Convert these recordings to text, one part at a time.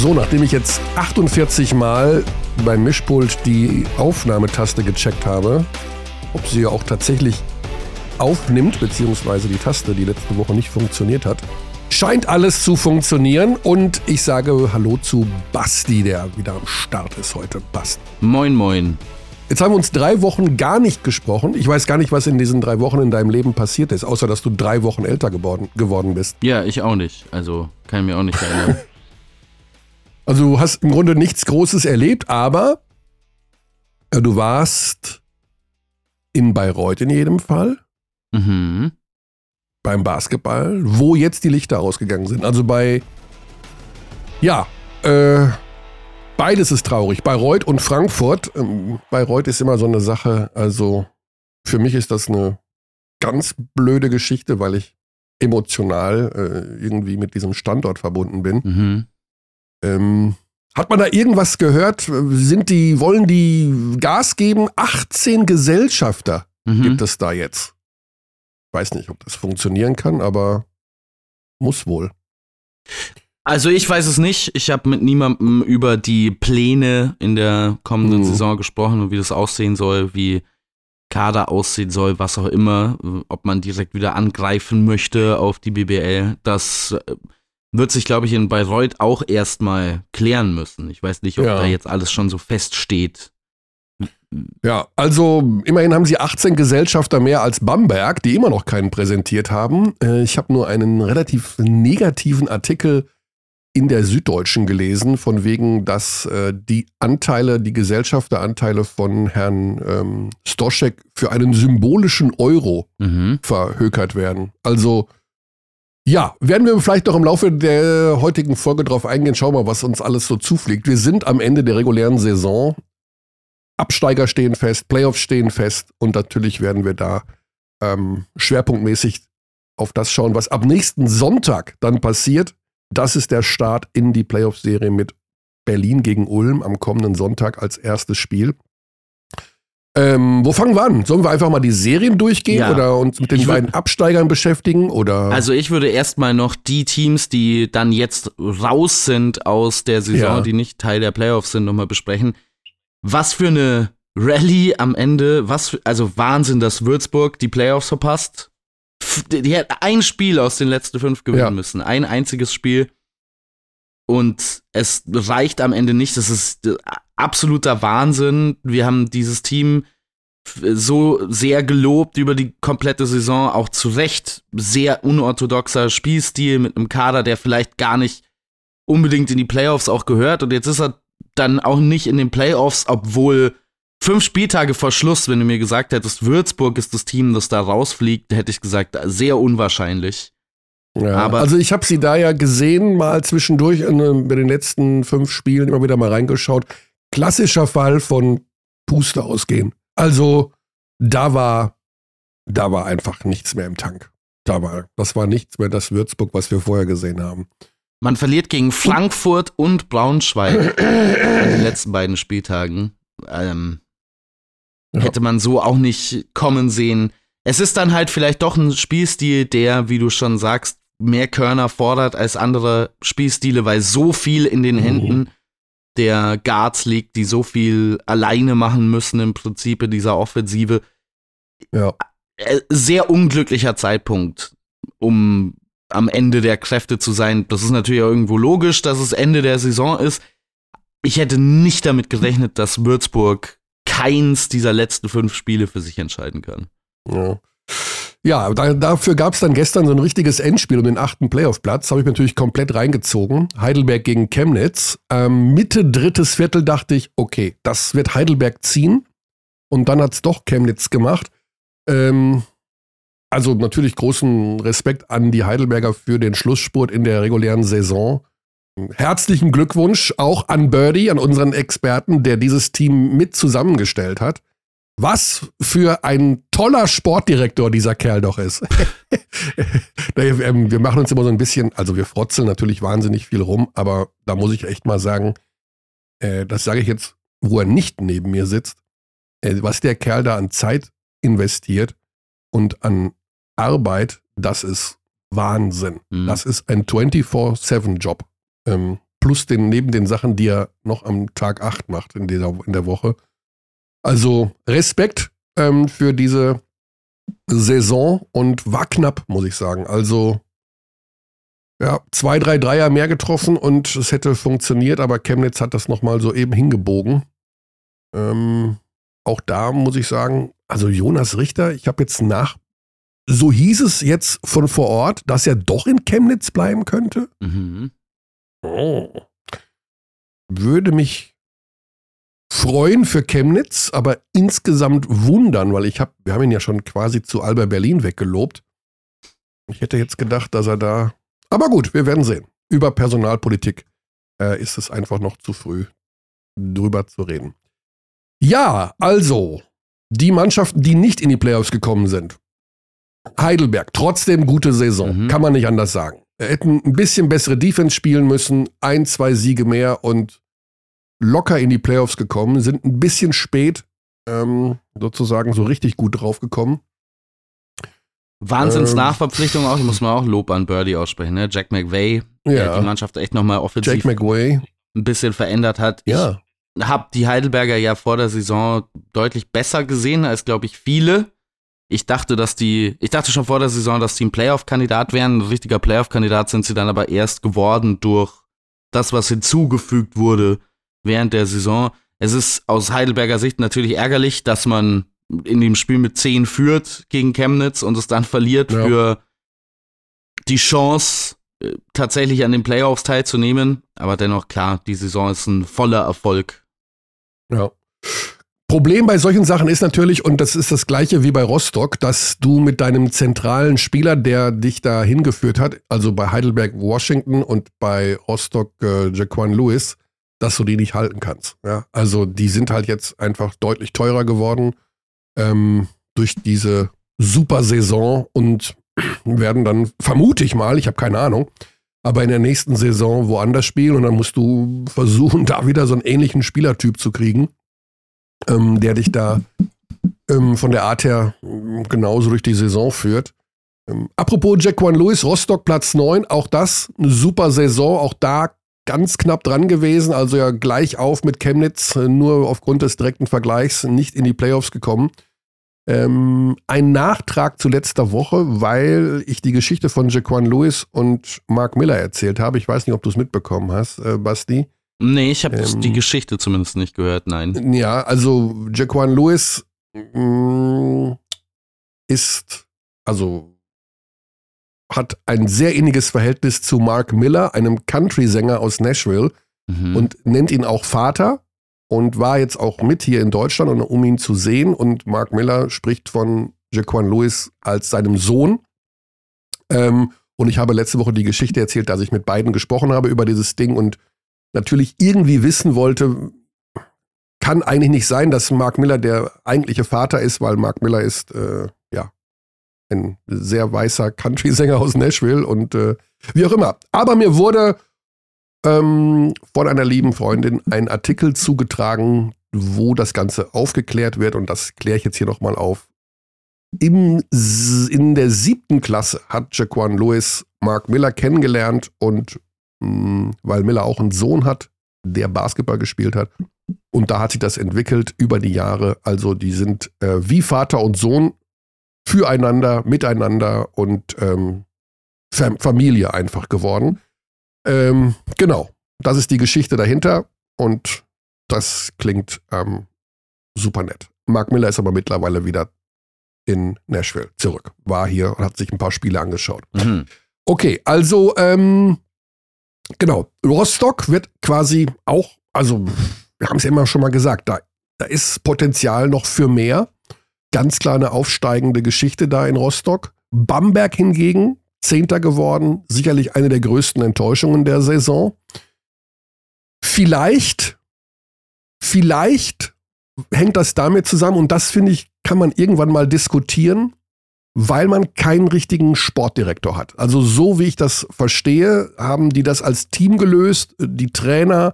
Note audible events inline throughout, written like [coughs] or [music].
So, nachdem ich jetzt 48 Mal beim Mischpult die Aufnahmetaste gecheckt habe, ob sie auch tatsächlich aufnimmt, beziehungsweise die Taste, die letzte Woche nicht funktioniert hat, scheint alles zu funktionieren und ich sage Hallo zu Basti, der wieder am Start ist heute. Basti. Moin, moin. Jetzt haben wir uns drei Wochen gar nicht gesprochen. Ich weiß gar nicht, was in diesen drei Wochen in deinem Leben passiert ist, außer dass du drei Wochen älter geworden, geworden bist. Ja, ich auch nicht. Also kann ich mir auch nicht erinnern. [laughs] also du hast im Grunde nichts Großes erlebt, aber äh, du warst in Bayreuth in jedem Fall. Mhm. Beim Basketball, wo jetzt die Lichter ausgegangen sind. Also bei, ja, äh, Beides ist traurig. Bayreuth und Frankfurt. Ähm, Bayreuth ist immer so eine Sache. Also für mich ist das eine ganz blöde Geschichte, weil ich emotional äh, irgendwie mit diesem Standort verbunden bin. Mhm. Ähm, hat man da irgendwas gehört? Sind die, wollen die Gas geben? 18 Gesellschafter mhm. gibt es da jetzt. Weiß nicht, ob das funktionieren kann, aber muss wohl. Also ich weiß es nicht. Ich habe mit niemandem über die Pläne in der kommenden mhm. Saison gesprochen und wie das aussehen soll, wie Kader aussehen soll, was auch immer, ob man direkt wieder angreifen möchte auf die BBL. Das äh, wird sich, glaube ich, in Bayreuth auch erstmal klären müssen. Ich weiß nicht, ob ja. da jetzt alles schon so feststeht. Ja, also immerhin haben sie 18 Gesellschafter mehr als Bamberg, die immer noch keinen präsentiert haben. Äh, ich habe nur einen relativ negativen Artikel in der Süddeutschen gelesen, von wegen, dass äh, die Anteile, die Gesellschafteranteile von Herrn ähm, Stoschek für einen symbolischen Euro mhm. verhökert werden. Also ja, werden wir vielleicht noch im Laufe der heutigen Folge drauf eingehen. Schauen wir mal, was uns alles so zufliegt. Wir sind am Ende der regulären Saison. Absteiger stehen fest, Playoffs stehen fest und natürlich werden wir da ähm, schwerpunktmäßig auf das schauen, was ab nächsten Sonntag dann passiert. Das ist der Start in die Playoff-Serie mit Berlin gegen Ulm am kommenden Sonntag als erstes Spiel. Ähm, wo fangen wir an? Sollen wir einfach mal die Serien durchgehen ja. oder uns mit den beiden Absteigern beschäftigen? Oder? Also ich würde erstmal noch die Teams, die dann jetzt raus sind aus der Saison, ja. die nicht Teil der Playoffs sind, nochmal besprechen. Was für eine Rallye am Ende, was für, also Wahnsinn, dass Würzburg die Playoffs verpasst die hätten ein Spiel aus den letzten fünf gewinnen ja. müssen. Ein einziges Spiel. Und es reicht am Ende nicht. Das ist absoluter Wahnsinn. Wir haben dieses Team so sehr gelobt über die komplette Saison, auch zu Recht sehr unorthodoxer Spielstil mit einem Kader, der vielleicht gar nicht unbedingt in die Playoffs auch gehört. Und jetzt ist er dann auch nicht in den Playoffs, obwohl fünf Spieltage vor Schluss, wenn du mir gesagt hättest, Würzburg ist das Team, das da rausfliegt, hätte ich gesagt, sehr unwahrscheinlich. Ja, Aber also ich habe sie da ja gesehen, mal zwischendurch in, bei den letzten fünf Spielen immer wieder mal reingeschaut. Klassischer Fall von Puste ausgehen. Also da war, da war einfach nichts mehr im Tank. Da war, das war nichts mehr das Würzburg, was wir vorher gesehen haben. Man verliert gegen Frankfurt und Braunschweig in den letzten beiden Spieltagen. Ähm, ja. Hätte man so auch nicht kommen sehen. Es ist dann halt vielleicht doch ein Spielstil, der, wie du schon sagst, mehr Körner fordert als andere Spielstile, weil so viel in den mhm. Händen der Guards liegt, die so viel alleine machen müssen im Prinzip in dieser Offensive. Ja. Äh, sehr unglücklicher Zeitpunkt, um am Ende der Kräfte zu sein. Das ist natürlich auch irgendwo logisch, dass es Ende der Saison ist. Ich hätte nicht damit gerechnet, dass Würzburg keins dieser letzten fünf Spiele für sich entscheiden kann. Ja. Ja, da, dafür gab es dann gestern so ein richtiges Endspiel um den achten Playoff-Platz. Habe ich natürlich komplett reingezogen. Heidelberg gegen Chemnitz. Ähm, Mitte drittes Viertel dachte ich, okay, das wird Heidelberg ziehen. Und dann hat es doch Chemnitz gemacht. Ähm, also natürlich großen Respekt an die Heidelberger für den Schlussspurt in der regulären Saison. Herzlichen Glückwunsch auch an Birdie, an unseren Experten, der dieses Team mit zusammengestellt hat. Was für ein toller Sportdirektor dieser Kerl doch ist. [laughs] Ähm, wir machen uns immer so ein bisschen, also wir frotzeln natürlich wahnsinnig viel rum, aber da muss ich echt mal sagen, äh, das sage ich jetzt, wo er nicht neben mir sitzt, äh, was der Kerl da an Zeit investiert und an Arbeit, das ist Wahnsinn. Mhm. Das ist ein 24-7-Job. Ähm, plus den, neben den Sachen, die er noch am Tag 8 macht in, dieser, in der Woche. Also Respekt ähm, für diese Saison und war knapp, muss ich sagen. Also ja, zwei, drei Dreier mehr getroffen und es hätte funktioniert, aber Chemnitz hat das nochmal so eben hingebogen. Ähm, auch da muss ich sagen, also Jonas Richter, ich habe jetzt nach, so hieß es jetzt von vor Ort, dass er doch in Chemnitz bleiben könnte. Mhm. Oh. Würde mich freuen für Chemnitz, aber insgesamt wundern, weil ich habe, wir haben ihn ja schon quasi zu Alba Berlin weggelobt. Ich hätte jetzt gedacht, dass er da. Aber gut, wir werden sehen. Über Personalpolitik äh, ist es einfach noch zu früh, drüber zu reden. Ja, also, die Mannschaften, die nicht in die Playoffs gekommen sind. Heidelberg, trotzdem gute Saison, mhm. kann man nicht anders sagen. Hätten ein bisschen bessere Defense spielen müssen, ein, zwei Siege mehr und locker in die Playoffs gekommen, sind ein bisschen spät ähm, sozusagen so richtig gut drauf gekommen. Wahnsinns-Nachverpflichtung ähm, auch, muss man auch Lob an Birdie aussprechen, ne? Jack McVay, ja. der die Mannschaft echt nochmal offensiv Jack McVay. ein bisschen verändert hat. Ja. Ich habe die Heidelberger ja vor der Saison deutlich besser gesehen als, glaube ich, viele. Ich dachte, dass die, ich dachte schon vor der Saison, dass die ein Playoff-Kandidat wären. Ein richtiger Playoff-Kandidat sind sie dann aber erst geworden durch das, was hinzugefügt wurde während der Saison. Es ist aus Heidelberger Sicht natürlich ärgerlich, dass man in dem Spiel mit 10 führt gegen Chemnitz und es dann verliert ja. für die Chance, äh, tatsächlich an den Playoffs teilzunehmen. Aber dennoch, klar, die Saison ist ein voller Erfolg. Ja. Problem bei solchen Sachen ist natürlich, und das ist das gleiche wie bei Rostock, dass du mit deinem zentralen Spieler, der dich da hingeführt hat, also bei Heidelberg Washington und bei Rostock äh, Jaquan Lewis, dass du die nicht halten kannst. Ja? Also die sind halt jetzt einfach deutlich teurer geworden ähm, durch diese super Saison und [clears throat] werden dann, vermute ich mal, ich habe keine Ahnung, aber in der nächsten Saison woanders spielen und dann musst du [laughs] versuchen, da wieder so einen ähnlichen Spielertyp zu kriegen, ähm, der dich da ähm, von der Art her ähm, genauso durch die Saison führt. Ähm, apropos Jaquan Lewis, Rostock Platz 9, auch das eine super Saison, auch da ganz knapp dran gewesen, also ja gleich auf mit Chemnitz, äh, nur aufgrund des direkten Vergleichs nicht in die Playoffs gekommen. Ähm, ein Nachtrag zu letzter Woche, weil ich die Geschichte von Jaquan Lewis und Mark Miller erzählt habe. Ich weiß nicht, ob du es mitbekommen hast, äh, Basti. Nee, ich habe ähm, die Geschichte zumindest nicht gehört, nein. Ja, also Jaquan Lewis mh, mm, ist, also hat ein sehr inniges Verhältnis zu Mark Miller, einem Country-Sänger aus Nashville, mhm. und nennt ihn auch Vater und war jetzt auch mit hier in Deutschland, um ihn zu sehen. Und Mark Miller spricht von Jaquan Lewis als seinem Sohn. Ähm, und ich habe letzte Woche die Geschichte erzählt, dass ich mit beiden gesprochen habe über dieses Ding und natürlich irgendwie wissen wollte, kann eigentlich nicht sein, dass Mark Miller der eigentliche Vater ist, weil Mark Miller ist äh, ein sehr weißer Country-Sänger aus Nashville und äh, wie auch immer. Aber mir wurde ähm, von einer lieben Freundin ein Artikel zugetragen, wo das Ganze aufgeklärt wird und das kläre ich jetzt hier nochmal auf. Im, in der siebten Klasse hat Jaquan Lewis Mark Miller kennengelernt und mh, hm, weil Miller auch einen Sohn hat, der Basketball gespielt hat. Und da hat sich das entwickelt über die Jahre. Also die sind äh, wie Vater und Sohn füreinander, miteinander und ähm, Familie einfach geworden. Ähm, genau, das ist die Geschichte dahinter und das klingt ähm, super nett. Mark Miller ist aber mittlerweile wieder in Nashville zurück. War hier und hat sich ein paar Spiele angeschaut. Mhm. Okay, also ähm, genau, Rostock wird quasi auch, also wir haben es ja immer schon mal gesagt, da, da ist Potenzial noch für mehr ganz klar eine aufsteigende Geschichte da in Rostock. Bamberg hingegen, Zehnter geworden, sicherlich eine der größten Enttäuschungen der Saison. Vielleicht, vielleicht hängt das damit zusammen und das finde ich, kann man irgendwann mal diskutieren, weil man keinen richtigen Sportdirektor hat. Also so wie ich das verstehe, haben die das als Team gelöst, die Trainer,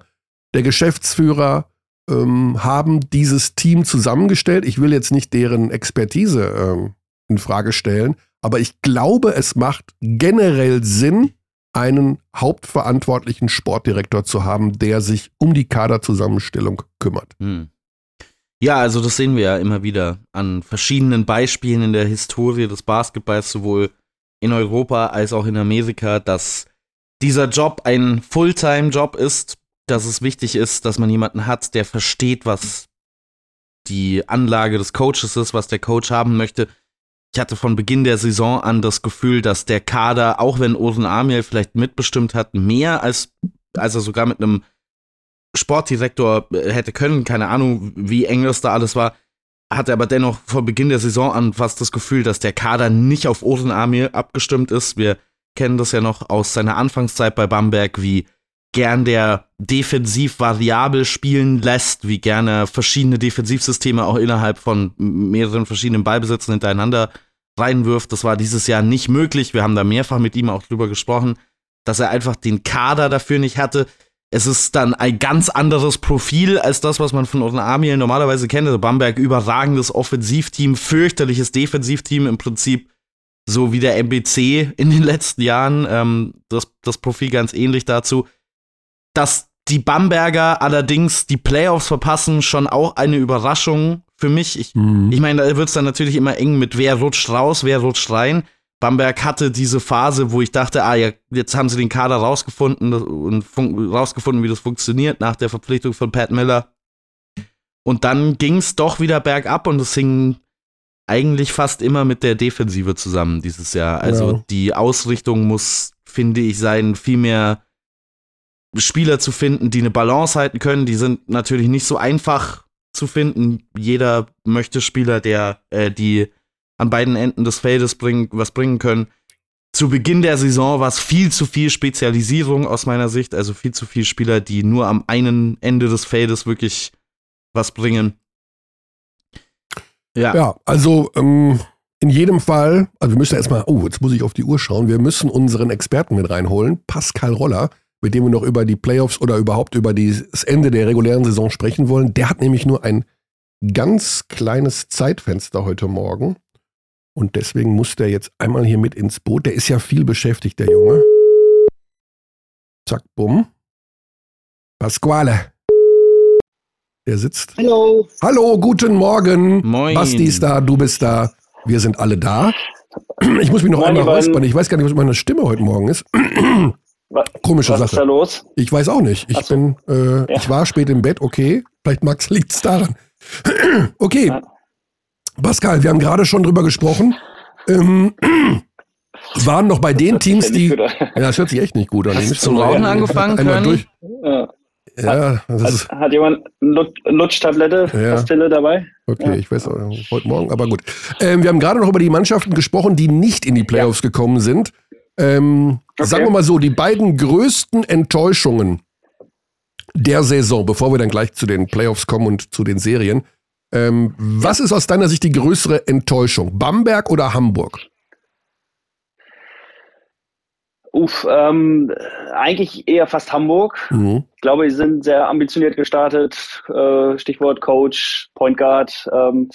der Geschäftsführer, ähm, haben dieses Team zusammengestellt. Ich will jetzt nicht deren Expertise ähm, in Frage stellen, aber ich glaube, es macht generell Sinn, einen hauptverantwortlichen Sportdirektor zu haben, der sich um die Kaderzusammenstellung kümmert. Hm. Ja, also das sehen wir ja immer wieder an verschiedenen Beispielen in der Historie des Basketballs, sowohl in Europa als auch in Amerika, dass dieser Job ein Fulltime-Job ist, dass es wichtig ist, dass man jemanden hat, der versteht, was die Anlage des Coaches ist, was der Coach haben möchte. Ich hatte von Beginn der Saison an das Gefühl, dass der Kader, auch wenn Oren Amiel vielleicht mitbestimmt hat, mehr als, als er sogar mit einem Sportdirektor hätte können, keine Ahnung, wie eng das da alles war, hatte aber dennoch von Beginn der Saison an fast das Gefühl, dass der Kader nicht auf Oren Amiel abgestimmt ist. Wir kennen das ja noch aus seiner Anfangszeit bei Bamberg, wie gern der defensiv variabel spielen lässt, wie gerne verschiedene Defensivsysteme auch innerhalb von mehreren verschiedenen Ballbesitzen hintereinander reinwirft. Das war dieses Jahr nicht möglich. Wir haben da mehrfach mit ihm auch drüber gesprochen, dass er einfach den Kader dafür nicht hatte. Es ist dann ein ganz anderes Profil als das, was man von Otten Amiel normalerweise kennt. Also Bamberg überragendes Offensivteam, fürchterliches Defensivteam im Prinzip so wie der MBC in den letzten Jahren. Ähm, das, das Profil ganz ähnlich dazu. Dass die Bamberger allerdings die Playoffs verpassen, schon auch eine Überraschung für mich. Ich, mhm. ich meine, da wird es dann natürlich immer eng mit wer rutscht raus, wer rutscht rein. Bamberg hatte diese Phase, wo ich dachte, ah ja, jetzt haben sie den Kader rausgefunden und rausgefunden, wie das funktioniert nach der Verpflichtung von Pat Miller. Und dann ging es doch wieder bergab und es hing eigentlich fast immer mit der Defensive zusammen dieses Jahr. Also ja. die Ausrichtung muss, finde ich, sein, viel mehr Spieler zu finden, die eine Balance halten können. Die sind natürlich nicht so einfach zu finden. Jeder möchte Spieler, der äh, die an beiden Enden des Feldes bringen, was bringen können. Zu Beginn der Saison war es viel zu viel Spezialisierung aus meiner Sicht, also viel zu viele Spieler, die nur am einen Ende des Feldes wirklich was bringen. Ja, ja also ähm, in jedem Fall, also wir müssen erstmal, oh, jetzt muss ich auf die Uhr schauen, wir müssen unseren Experten mit reinholen, Pascal Roller, mit dem wir noch über die Playoffs oder überhaupt über das Ende der regulären Saison sprechen wollen. Der hat nämlich nur ein ganz kleines Zeitfenster heute Morgen. Und deswegen muss der jetzt einmal hier mit ins Boot. Der ist ja viel beschäftigt, der Junge. Zack, bumm. Pasquale. Der sitzt. Hallo. Hallo, guten Morgen. Moin. Basti ist da, du bist da. Wir sind alle da. Ich muss mich noch Moin, einmal räuspern. Ich weiß gar nicht, was meine Stimme heute Morgen ist. Komische was Sache. Was ist da los? Ich weiß auch nicht. Ich so. bin, äh, ja. ich war spät im Bett, okay. Vielleicht Max [laughs] liegt es daran. [clears throat] okay. Ja. Pascal, wir haben gerade schon drüber gesprochen. Ähm, [clears throat] waren noch bei den Teams, die. Ja, das hört sich echt nicht gut an. Hast du zum Rauchen angefangen einmal durch. Ja. Ja, das hat, ist, hat jemand eine Lutschtablette, ja. Pastille dabei? Okay, ja. ich weiß auch, heute Morgen, aber gut. Ähm, wir haben gerade noch über die Mannschaften gesprochen, die nicht in die Playoffs ja. gekommen sind. Ähm, okay. Sagen wir mal so, die beiden größten Enttäuschungen der Saison, bevor wir dann gleich zu den Playoffs kommen und zu den Serien. Ähm, was ist aus deiner Sicht die größere Enttäuschung? Bamberg oder Hamburg? Uff, ähm, eigentlich eher fast Hamburg. Mhm. Ich glaube, sie sind sehr ambitioniert gestartet. Äh, Stichwort Coach, Point Guard. Ähm,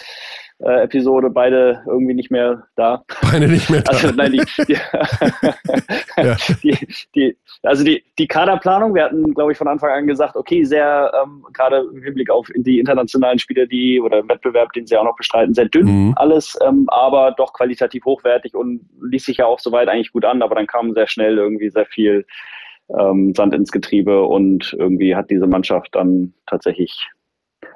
äh, Episode, beide irgendwie nicht mehr da. Beide nicht mehr [laughs] da. Also, nein, die, die, [laughs] ja. [laughs] die, die, also die, die Kaderplanung, wir hatten, glaube ich, von Anfang an gesagt, okay, sehr, ähm, gerade im Hinblick auf die internationalen Spieler, die oder Wettbewerb, den sie auch noch bestreiten, sehr dünn mhm. alles, ähm, aber doch qualitativ hochwertig und ließ sich ja auch soweit eigentlich gut an, aber dann kam sehr schnell irgendwie sehr viel ähm, Sand ins Getriebe und irgendwie hat diese Mannschaft dann tatsächlich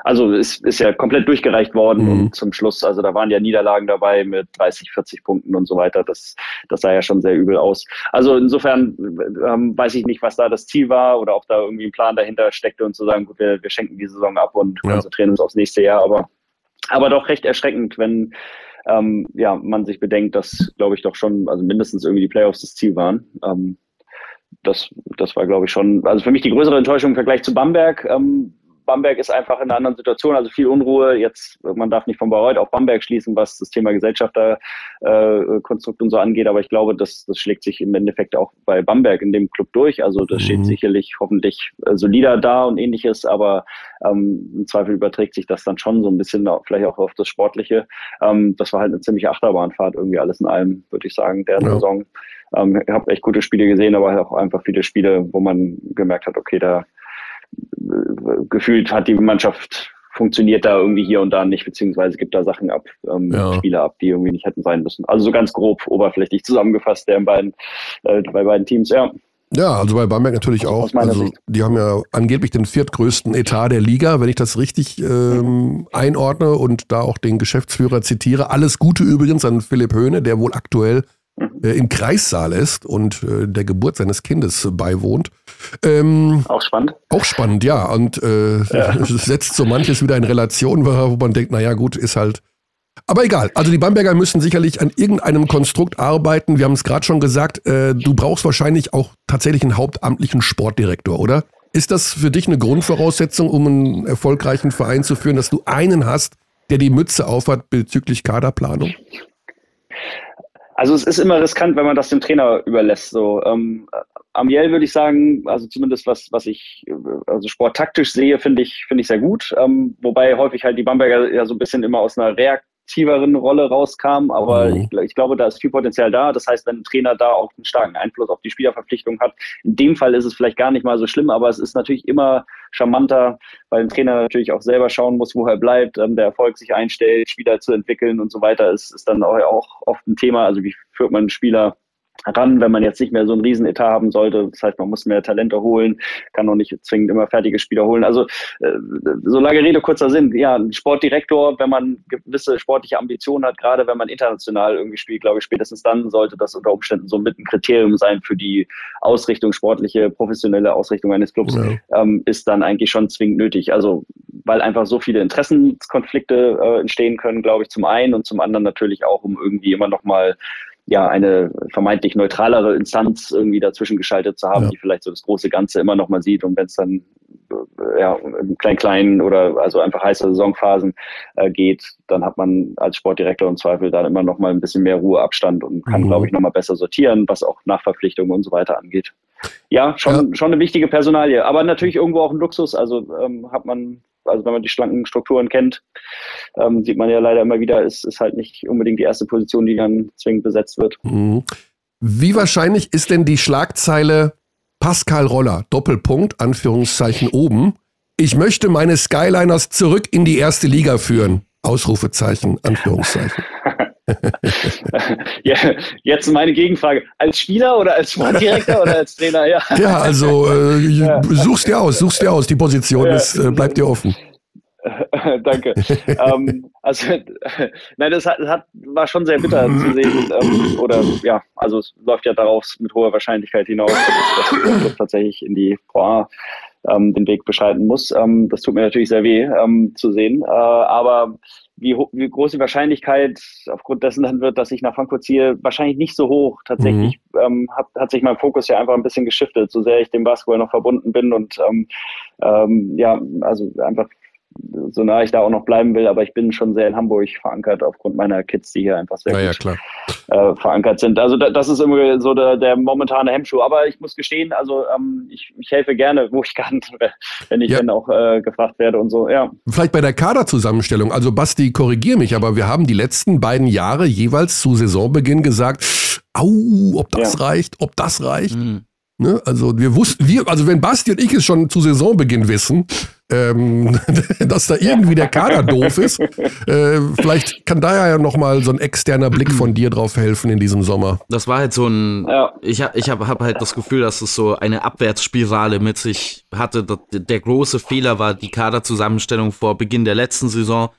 also es ist ja komplett durchgereicht worden mhm. und zum Schluss, also da waren ja Niederlagen dabei mit 30, 40 Punkten und so weiter. Das, das sah ja schon sehr übel aus. Also insofern ähm, weiß ich nicht, was da das Ziel war oder ob da irgendwie ein Plan dahinter steckte und zu sagen, gut, wir, wir schenken die Saison ab und ja. konzentrieren uns aufs nächste Jahr. Aber, aber doch recht erschreckend, wenn ähm, ja, man sich bedenkt, dass, glaube ich, doch schon, also mindestens irgendwie die Playoffs das Ziel waren. Ähm, das, das war, glaube ich, schon, also für mich die größere Enttäuschung im Vergleich zu Bamberg. Ähm, Bamberg ist einfach in einer anderen Situation, also viel Unruhe. Jetzt, man darf nicht von Bayreuth auf Bamberg schließen, was das Thema Gesellschafterkonstrukt äh, und so angeht, aber ich glaube, das, das schlägt sich im Endeffekt auch bei Bamberg in dem Club durch. Also das steht mhm. sicherlich hoffentlich äh, solider da und ähnliches, aber ähm, im Zweifel überträgt sich das dann schon so ein bisschen vielleicht auch auf das Sportliche. Ähm, das war halt eine ziemliche Achterbahnfahrt irgendwie alles in allem, würde ich sagen, der ja. Saison. Ähm, ich habe echt gute Spiele gesehen, aber auch einfach viele Spiele, wo man gemerkt hat, okay, da gefühlt hat die Mannschaft funktioniert da irgendwie hier und da nicht, beziehungsweise gibt da Sachen ab, ähm, ja. Spiele ab, die irgendwie nicht hätten sein müssen. Also so ganz grob, oberflächlich zusammengefasst, der in beiden, äh, bei beiden Teams, ja. Ja, also bei Bamberg natürlich auch. Also die haben ja angeblich den viertgrößten Etat der Liga, wenn ich das richtig ähm, einordne und da auch den Geschäftsführer zitiere. Alles Gute übrigens an Philipp Höhne, der wohl aktuell äh, im Kreissaal ist und äh, der Geburt seines Kindes beiwohnt. Ähm, auch spannend. Auch spannend, ja. Und äh, ja. [laughs] setzt so manches wieder in Relation, wo man denkt, naja gut, ist halt. Aber egal, also die Bamberger müssen sicherlich an irgendeinem Konstrukt arbeiten. Wir haben es gerade schon gesagt, äh, du brauchst wahrscheinlich auch tatsächlich einen hauptamtlichen Sportdirektor, oder? Ist das für dich eine Grundvoraussetzung, um einen erfolgreichen Verein zu führen, dass du einen hast, der die Mütze aufhat bezüglich Kaderplanung? Also es ist immer riskant, wenn man das dem Trainer überlässt. So, ähm, Amiel würde ich sagen, also zumindest was, was ich also sporttaktisch sehe, finde ich, finde ich sehr gut. Ähm, wobei häufig halt die Bamberger ja so ein bisschen immer aus einer Reakt aktiveren Rolle rauskam. Aber mhm. ich, ich, glaube, da ist viel Potenzial da. Das heißt, wenn ein Trainer da auch einen starken Einfluss auf die Spielerverpflichtung hat, in dem Fall ist es vielleicht gar nicht mal so schlimm, aber es ist natürlich immer charmanter, weil ein Trainer natürlich auch selber schauen muss, wo er bleibt, ähm, der Erfolg sich einstellt, Spieler zu entwickeln und so weiter, ist, ist dann auch oft ein Thema. Also wie führt man einen Spieler ran, wenn man jetzt nicht mehr so einen Riesenetat haben sollte. Das heißt, man muss mehr Talente holen, kann auch nicht zwingend immer fertige Spieler holen. Also äh, so lange Rede, kurzer Sinn. Ja, ein Sportdirektor, wenn man gewisse sportliche Ambitionen hat, gerade wenn man international irgendwie spielt, glaube ich, spätestens dann sollte das unter Umständen so mit ein Kriterium sein für die Ausrichtung, sportliche, professionelle Ausrichtung eines Clubs, ja. ähm, ist dann eigentlich schon zwingend nötig. Also weil einfach so viele Interessenskonflikte äh, entstehen können, glaube ich, zum einen und zum anderen natürlich auch, um irgendwie immer noch mal ja eine vermeintlich neutralere Instanz irgendwie dazwischen geschaltet zu haben, ja. die vielleicht so das große Ganze immer noch mal sieht und wenn es dann äh, ja im klein klein oder also einfach heiße Saisonphasen äh, geht, dann hat man als Sportdirektor im Zweifel dann immer noch mal ein bisschen mehr Ruheabstand und kann, mhm. glaube ich, noch mal besser sortieren, was auch Nachverpflichtungen und so weiter angeht. Ja, schon ja. schon eine wichtige Personalie, aber natürlich irgendwo auch ein Luxus. Also ähm, hat man also wenn man die schlanken Strukturen kennt, ähm, sieht man ja leider immer wieder, ist, ist halt nicht unbedingt die erste Position, die dann zwingend besetzt wird. Mhm. Wie wahrscheinlich ist denn die Schlagzeile Pascal Roller, Doppelpunkt, Anführungszeichen oben. Ich möchte meine Skyliners zurück in die erste Liga führen. Ausrufezeichen, Anführungszeichen. [laughs] ja, jetzt meine Gegenfrage. Als Spieler oder als Sportdirektor oder als Trainer? Ja, [laughs] ja also äh, ja. suchst dir aus, suchst dir aus. Die Position ja. ist, äh, bleibt dir offen. [laughs] Danke. ähm, also, [laughs] nein, das, hat, hat, war schon sehr bitter zu sehen. Ähm, oder ja, also es läuft ja darauf mit hoher Wahrscheinlichkeit hinaus, dass, das tatsächlich in die A ähm, den Weg beschreiten muss. Ähm, das tut mir natürlich sehr weh ähm, zu sehen. Äh, aber wie, wie groß die Wahrscheinlichkeit aufgrund dessen dann wird, dass ich nach Frankfurt ziehe, wahrscheinlich nicht so hoch. Tatsächlich mhm. ähm, hat, hat sich mein Fokus ja einfach ein bisschen geschiftet, so sehr ich dem Basketball noch verbunden bin und ähm, ähm, ja, also einfach so nah ich da auch noch bleiben will, aber ich bin schon sehr in Hamburg verankert aufgrund meiner Kids, die hier einfach sehr ja, gut ja, äh, verankert sind. Also da, das ist immer so der, der momentane Hemmschuh. Aber ich muss gestehen, also ähm, ich, ich helfe gerne, wo ich kann, [laughs] wenn ich ja. dann auch äh, gefragt werde und so. Ja. Vielleicht bei der Kaderzusammenstellung. Also Basti, korrigier mich, aber wir haben die letzten beiden Jahre jeweils zu Saisonbeginn gesagt, au, ob das reicht, ob das reicht. Mhm. Ne? Also wir wussten, wir, also wenn Basti und ich es schon zu Saisonbeginn wissen, ähm, [laughs] dass da irgendwie der Kader doof ist, äh, vielleicht kann da ja nochmal so ein externer Blick von dir drauf helfen in diesem Sommer. Das war halt so ein, ja. ich habe ich hab, hab halt das Gefühl, dass es so eine Abwärtsspirale mit sich hatte. Der große Fehler war die Kaderzusammenstellung vor Beginn der letzten Saison,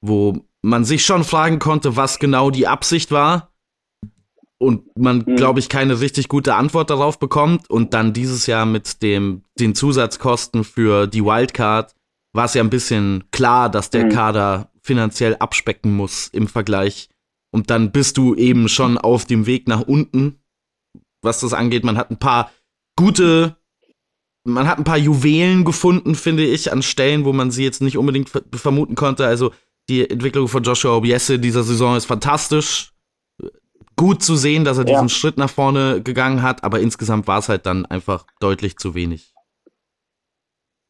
wo man sich schon fragen konnte, was genau die Absicht war und man, mhm. glaube ich, keine richtig gute Antwort darauf bekommt. Und dann dieses Jahr mit dem, den Zusatzkosten für die Wildcard war es ja ein bisschen klar, dass der mhm. Kader finanziell abspecken muss im Vergleich. Und dann bist du eben schon auf dem Weg nach unten, was das angeht. Man hat ein paar gute man hat ein paar Juwelen gefunden, finde ich, an Stellen, wo man sie jetzt nicht unbedingt vermuten konnte. Also die Entwicklung von Joshua Obiese dieser Saison ist fantastisch. Gut zu sehen, dass er diesen ja. Schritt nach vorne gegangen hat, aber insgesamt war es halt dann einfach deutlich zu wenig.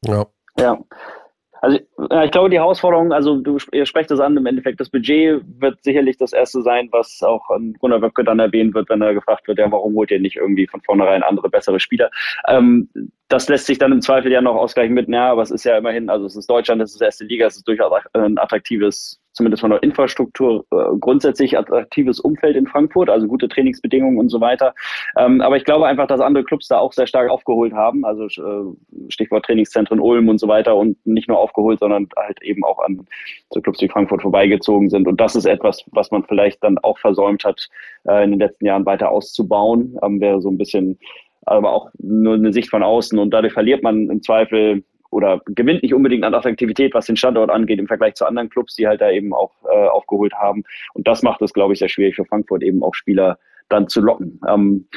Ja. Ja. Also ich glaube, die Herausforderung, also du ihr sprecht das an, im Endeffekt das Budget wird sicherlich das erste sein, was auch an Gunnar Wöcke dann erwähnt wird, wenn er gefragt wird, ja, warum holt ihr nicht irgendwie von vornherein andere, bessere Spieler? Ähm, das lässt sich dann im Zweifel ja noch ausgleichen mit, naja, aber es ist ja immerhin, also es ist Deutschland, es ist erste Liga, es ist durchaus ein attraktives zumindest von der Infrastruktur äh, grundsätzlich attraktives Umfeld in Frankfurt, also gute Trainingsbedingungen und so weiter. Ähm, aber ich glaube einfach, dass andere Clubs da auch sehr stark aufgeholt haben, also äh, Stichwort Trainingszentren Ulm und so weiter und nicht nur aufgeholt, sondern halt eben auch an so Clubs wie Frankfurt vorbeigezogen sind. Und das ist etwas, was man vielleicht dann auch versäumt hat, äh, in den letzten Jahren weiter auszubauen. Ähm, wäre so ein bisschen aber auch nur eine Sicht von außen und dadurch verliert man im Zweifel oder gewinnt nicht unbedingt an Attraktivität, was den Standort angeht, im Vergleich zu anderen Clubs, die halt da eben auch äh, aufgeholt haben. Und das macht es, glaube ich, sehr schwierig für Frankfurt eben auch Spieler dann zu locken. Ähm,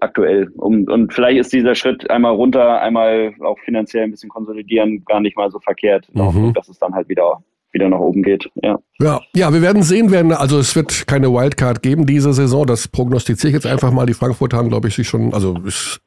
aktuell. Und, und vielleicht ist dieser Schritt einmal runter, einmal auch finanziell ein bisschen konsolidieren, gar nicht mal so verkehrt, mhm. dass es dann halt wieder wieder nach oben geht. Ja. ja, ja, wir werden sehen werden. Also es wird keine Wildcard geben diese Saison. Das prognostiziere ich jetzt einfach mal. Die Frankfurt haben, glaube ich, sich schon, also ist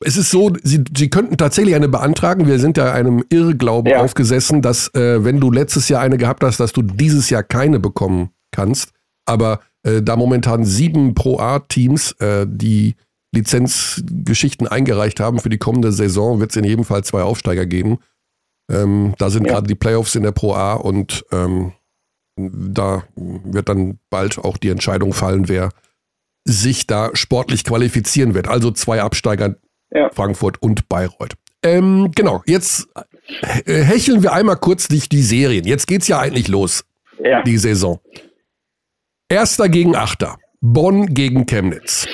es ist so, sie, sie könnten tatsächlich eine beantragen. Wir sind ja einem Irrglauben ja. aufgesessen, dass äh, wenn du letztes Jahr eine gehabt hast, dass du dieses Jahr keine bekommen kannst. Aber äh, da momentan sieben Pro A-Teams äh, die Lizenzgeschichten eingereicht haben für die kommende Saison, wird es in jedem Fall zwei Aufsteiger geben. Ähm, da sind ja. gerade die Playoffs in der Pro A und ähm, da wird dann bald auch die Entscheidung fallen, wer sich da sportlich qualifizieren wird. Also zwei Absteiger, ja. Frankfurt und Bayreuth. Ähm, genau, jetzt äh, hecheln wir einmal kurz durch die Serien. Jetzt geht's ja eigentlich los, ja. die Saison. Erster gegen Achter. Bonn gegen Chemnitz.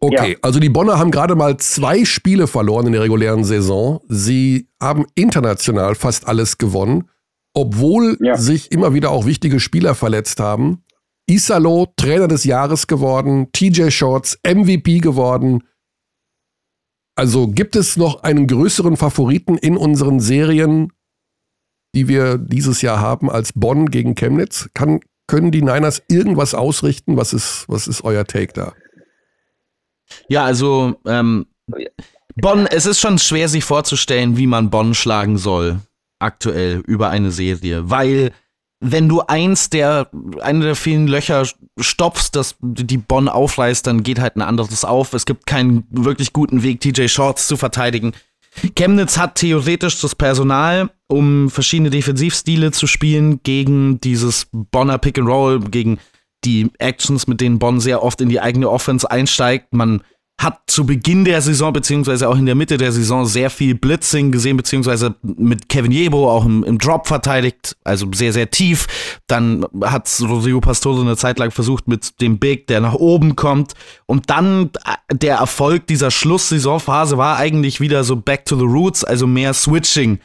Okay, ja. also die Bonner haben gerade mal zwei Spiele verloren in der regulären Saison. Sie haben international fast alles gewonnen, obwohl ja. sich immer wieder auch wichtige Spieler verletzt haben. Isalo Trainer des Jahres geworden, TJ Shorts MVP geworden. Also gibt es noch einen größeren Favoriten in unseren Serien, die wir dieses Jahr haben, als Bonn gegen Chemnitz? Kann, können die Niners irgendwas ausrichten? Was ist, was ist euer Take da? Ja, also ähm, Bonn, es ist schon schwer sich vorzustellen, wie man Bonn schlagen soll, aktuell über eine Serie, weil wenn du eins der, eine der vielen Löcher stopfst, dass die Bonn aufreißt, dann geht halt ein anderes auf. Es gibt keinen wirklich guten Weg, TJ Shorts zu verteidigen. Chemnitz hat theoretisch das Personal, um verschiedene Defensivstile zu spielen gegen dieses Bonner Pick and Roll, gegen die Actions, mit denen Bonn sehr oft in die eigene Offense einsteigt. Man hat zu Beginn der Saison, beziehungsweise auch in der Mitte der Saison, sehr viel Blitzing gesehen, beziehungsweise mit Kevin Jebo auch im, im Drop verteidigt, also sehr, sehr tief. Dann hat Rodrigo Pastore eine Zeit lang versucht mit dem Big, der nach oben kommt. Und dann äh, der Erfolg dieser Schlusssaisonphase war eigentlich wieder so back to the roots, also mehr Switching.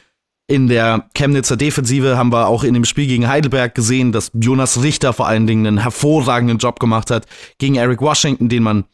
In der Chemnitzer Defensive haben wir auch in dem Spiel gegen Heidelberg gesehen, dass Jonas Richter vor allen Dingen einen hervorragenden Job gemacht hat gegen Eric Washington, den man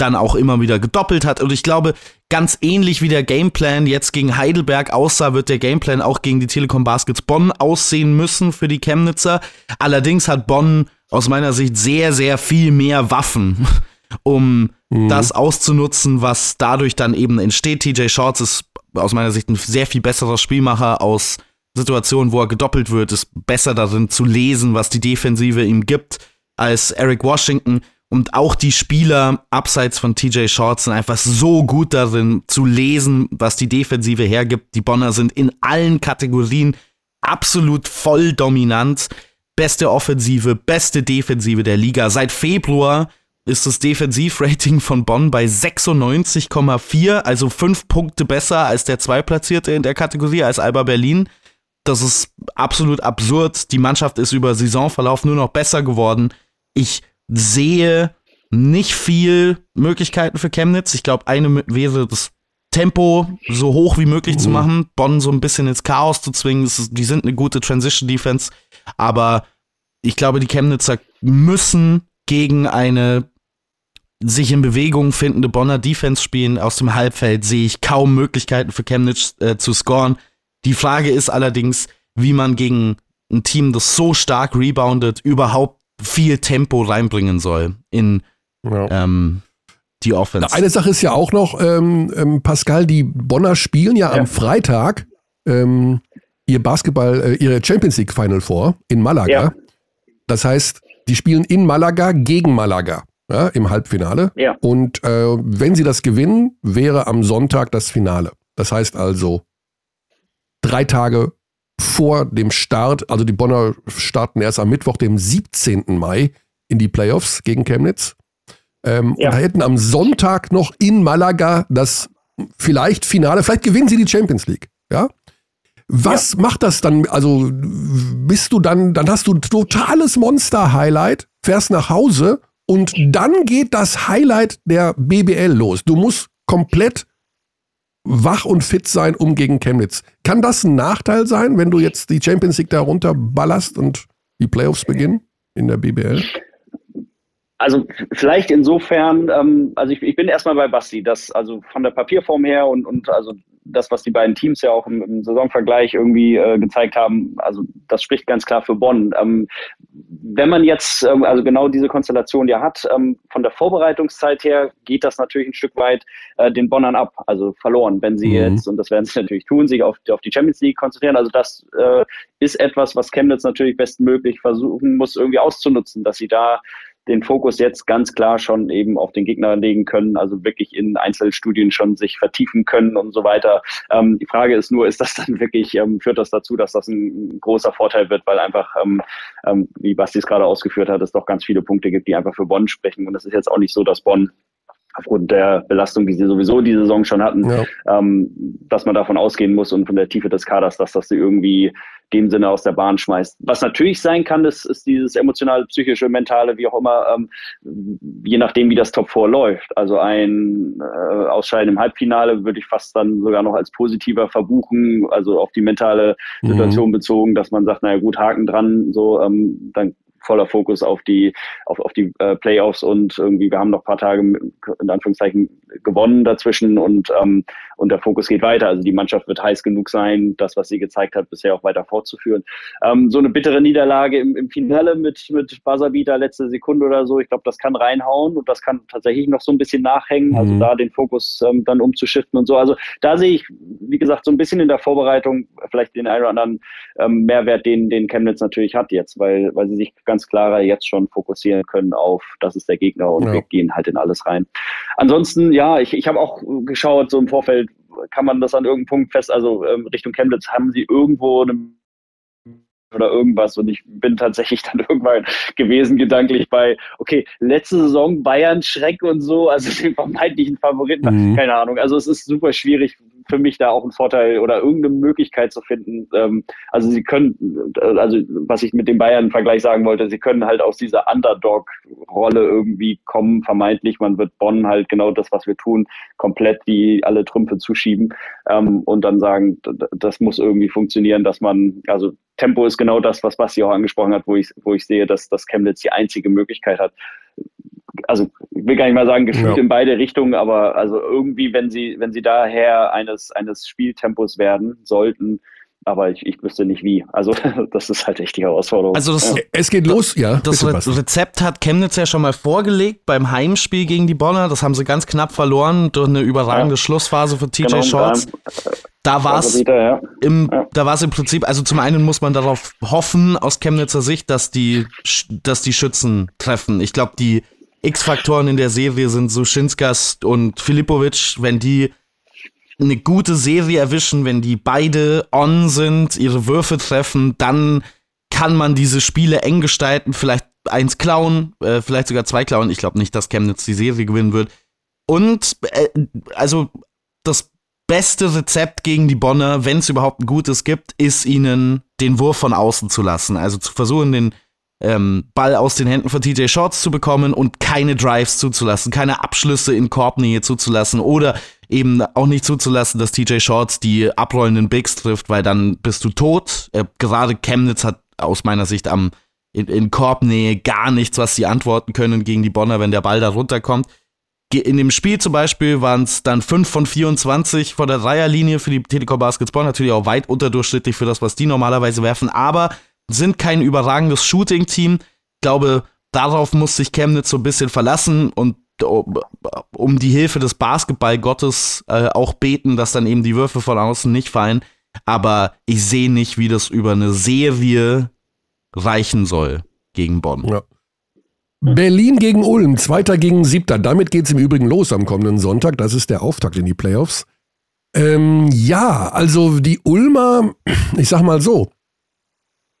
dann auch immer wieder gedoppelt hat. Und ich glaube, ganz ähnlich wie der Gameplan jetzt gegen Heidelberg aussah, wird der Gameplan auch gegen die Telekom Baskets Bonn aussehen müssen für die Chemnitzer. Allerdings hat Bonn aus meiner Sicht sehr, sehr viel mehr Waffen, [laughs] um mhm. das auszunutzen, was dadurch dann eben entsteht. TJ Shorts ist aus meiner Sicht ein sehr viel besserer Spielmacher aus Situationen, wo er gedoppelt wird, ist besser darin zu lesen, was die Defensive ihm gibt, als Eric Washington. Und auch die Spieler abseits von TJ Shorts sind einfach so gut darin zu lesen, was die Defensive hergibt. Die Bonner sind in allen Kategorien absolut voll dominant. Beste Offensive, beste Defensive der Liga. Seit Februar ist das Defensivrating von Bonn bei 96,4, also fünf Punkte besser als der Zweitplatzierte in der Kategorie, als Alba Berlin. Das ist absolut absurd. Die Mannschaft ist über Saisonverlauf nur noch besser geworden. Ich sehe nicht viel Möglichkeiten für Chemnitz. Ich glaube, eine wäre das Tempo so hoch wie möglich mhm. zu machen, Bonn so ein bisschen ins Chaos zu zwingen. Ist, die sind eine gute Transition Defense, aber ich glaube, die Chemnitzer müssen gegen eine sich in Bewegung findende Bonner Defense spielen. Aus dem Halbfeld sehe ich kaum Möglichkeiten für Chemnitz äh, zu scoren. Die Frage ist allerdings, wie man gegen ein Team, das so stark reboundet, überhaupt viel Tempo reinbringen soll in ja. ähm, die Offense. Eine Sache ist ja auch noch, ähm, ähm, Pascal, die Bonner spielen ja, ja. am Freitag ähm, ihr Basketball, äh, ihre Champions League Final vor in Malaga. Ja. Das heißt, die spielen in Malaga gegen Malaga ja, im Halbfinale. Ja. Und äh, wenn sie das gewinnen, wäre am Sonntag das Finale. Das heißt also drei Tage vor dem Start, also die Bonner starten erst am Mittwoch, dem 17. Mai, in die Playoffs gegen Chemnitz. Ähm, ja. Und hätten am Sonntag noch in Malaga das vielleicht Finale, vielleicht gewinnen sie die Champions League. Ja? Was ja. macht das dann? Also bist du dann, dann hast du ein totales Monster-Highlight, fährst nach Hause und dann geht das Highlight der BBL los. Du musst komplett wach und fit sein, um gegen Chemnitz. Kann das ein Nachteil sein, wenn du jetzt die Champions League da runterballerst und die Playoffs beginnen in der BBL? Also vielleicht insofern, ähm, also ich, ich bin erstmal bei Basti, dass also von der Papierform her und, und also das, was die beiden Teams ja auch im, im Saisonvergleich irgendwie äh, gezeigt haben, also das spricht ganz klar für Bonn. Ähm, wenn man jetzt ähm, also genau diese Konstellation ja hat, ähm, von der Vorbereitungszeit her geht das natürlich ein Stück weit äh, den Bonnern ab, also verloren, wenn sie mhm. jetzt, und das werden sie [laughs] natürlich tun, sich auf, auf die Champions League konzentrieren. Also das äh, ist etwas, was Chemnitz natürlich bestmöglich versuchen muss, irgendwie auszunutzen, dass sie da den Fokus jetzt ganz klar schon eben auf den Gegner legen können, also wirklich in Einzelstudien schon sich vertiefen können und so weiter. Ähm, die Frage ist nur, ist das dann wirklich, ähm, führt das dazu, dass das ein großer Vorteil wird, weil einfach, ähm, ähm wie Basti es gerade ausgeführt hat, es doch ganz viele Punkte gibt, die einfach für Bonn sprechen. Und es ist jetzt auch nicht so, dass Bonn aufgrund der Belastung, die sie sowieso die Saison schon hatten, ja. ähm, dass man davon ausgehen muss und von der Tiefe des Kaders, dass das sie irgendwie dem Sinne aus der Bahn schmeißt. Was natürlich sein kann, ist, ist dieses emotionale, psychische, mentale, wie auch immer, ähm, je nachdem, wie das Top 4 läuft. Also ein äh, Ausscheiden im Halbfinale würde ich fast dann sogar noch als positiver verbuchen, also auf die mentale mhm. Situation mhm. bezogen, dass man sagt, naja gut, Haken dran, so, ähm, dann voller Fokus auf die, auf, auf die äh, Playoffs und irgendwie, wir haben noch ein paar Tage in Anführungszeichen gewonnen dazwischen und, ähm, und der Fokus geht weiter. Also die Mannschaft wird heiß genug sein, das, was sie gezeigt hat, bisher auch weiter fortzuführen. Ähm, so eine bittere Niederlage im, im Finale mit, mit Buzzerbeater letzte Sekunde oder so, ich glaube, das kann reinhauen und das kann tatsächlich noch so ein bisschen nachhängen, also mhm. da den Fokus ähm, dann umzuschiften und so. Also da sehe ich, wie gesagt, so ein bisschen in der Vorbereitung vielleicht den einen oder anderen ähm, Mehrwert, den, den Chemnitz natürlich hat jetzt, weil, weil sie sich ganz klarer jetzt schon fokussieren können auf, das ist der Gegner und ja. wir gehen halt in alles rein. Ansonsten, ja, ich, ich habe auch geschaut, so im Vorfeld, kann man das an irgendeinem Punkt fest, also ähm, Richtung Chemnitz, haben sie irgendwo eine oder irgendwas. Und ich bin tatsächlich [laughs] dann irgendwann gewesen, gedanklich bei, okay, letzte Saison Bayern Schreck und so, also [laughs] den vermeintlichen Favoriten, mhm. keine Ahnung. Also es ist super schwierig für mich da auch einen Vorteil oder irgendeine Möglichkeit zu finden. Ähm, also sie können, also was ich mit dem Bayern-Vergleich sagen wollte, sie können halt aus dieser Underdog-Rolle irgendwie kommen, vermeintlich. Man wird Bonn halt genau das, was wir tun, komplett die alle Trümpfe zuschieben ähm, und dann sagen, das muss irgendwie funktionieren, dass man, also Tempo ist genau das, was Basti auch angesprochen hat, wo ich, wo ich sehe, dass, dass Chemnitz die einzige Möglichkeit hat. Also ich will gar nicht mal sagen, gefühlt ja. in beide Richtungen, aber also irgendwie, wenn sie, wenn sie daher eines, eines Spieltempos werden sollten, aber ich, ich wüsste nicht wie. Also [laughs] das ist halt echt die Herausforderung. Also das, ja. es geht los, ja. Das Re Rezept hat Chemnitz ja schon mal vorgelegt beim Heimspiel gegen die Bonner. Das haben sie ganz knapp verloren durch eine überragende ja. Schlussphase für TJ genau, Shorts. Da war es ja. im, ja. da war es im Prinzip, also zum einen muss man darauf hoffen, aus Chemnitzer Sicht, dass die, dass die Schützen treffen. Ich glaube, die X-Faktoren in der Serie sind so Schinskas und Filipovic, wenn die eine gute Serie erwischen, wenn die beide on sind, ihre Würfe treffen, dann kann man diese Spiele eng gestalten, vielleicht eins klauen, äh, vielleicht sogar zwei klauen. Ich glaube nicht, dass Chemnitz die Serie gewinnen wird. Und äh, also das beste Rezept gegen die Bonner, wenn es überhaupt ein gutes gibt, ist ihnen den Wurf von außen zu lassen. Also zu versuchen, den ähm, Ball aus den Händen von TJ Shorts zu bekommen und keine Drives zuzulassen, keine Abschlüsse in Korbnähe zuzulassen oder eben auch nicht zuzulassen, dass TJ Shorts die abrollenden Bigs trifft, weil dann bist du tot. Äh, gerade Chemnitz hat aus meiner Sicht am in, in Korbnähe gar nichts, was sie antworten können gegen die Bonner, wenn der Ball da runterkommt. in dem Spiel zum Beispiel waren es dann 5 von 24 von der Dreierlinie für die Telekom Basketball, natürlich auch weit unterdurchschnittlich für das, was die normalerweise werfen, aber sind kein überragendes Shooting-Team. Ich glaube, darauf muss sich Chemnitz so ein bisschen verlassen und um die Hilfe des Basketballgottes äh, auch beten, dass dann eben die Würfe von außen nicht fallen. Aber ich sehe nicht, wie das über eine Serie reichen soll gegen Bonn. Ja. Berlin gegen Ulm, Zweiter gegen Siebter. Damit geht es im Übrigen los am kommenden Sonntag. Das ist der Auftakt in die Playoffs. Ähm, ja, also die Ulmer, ich sag mal so,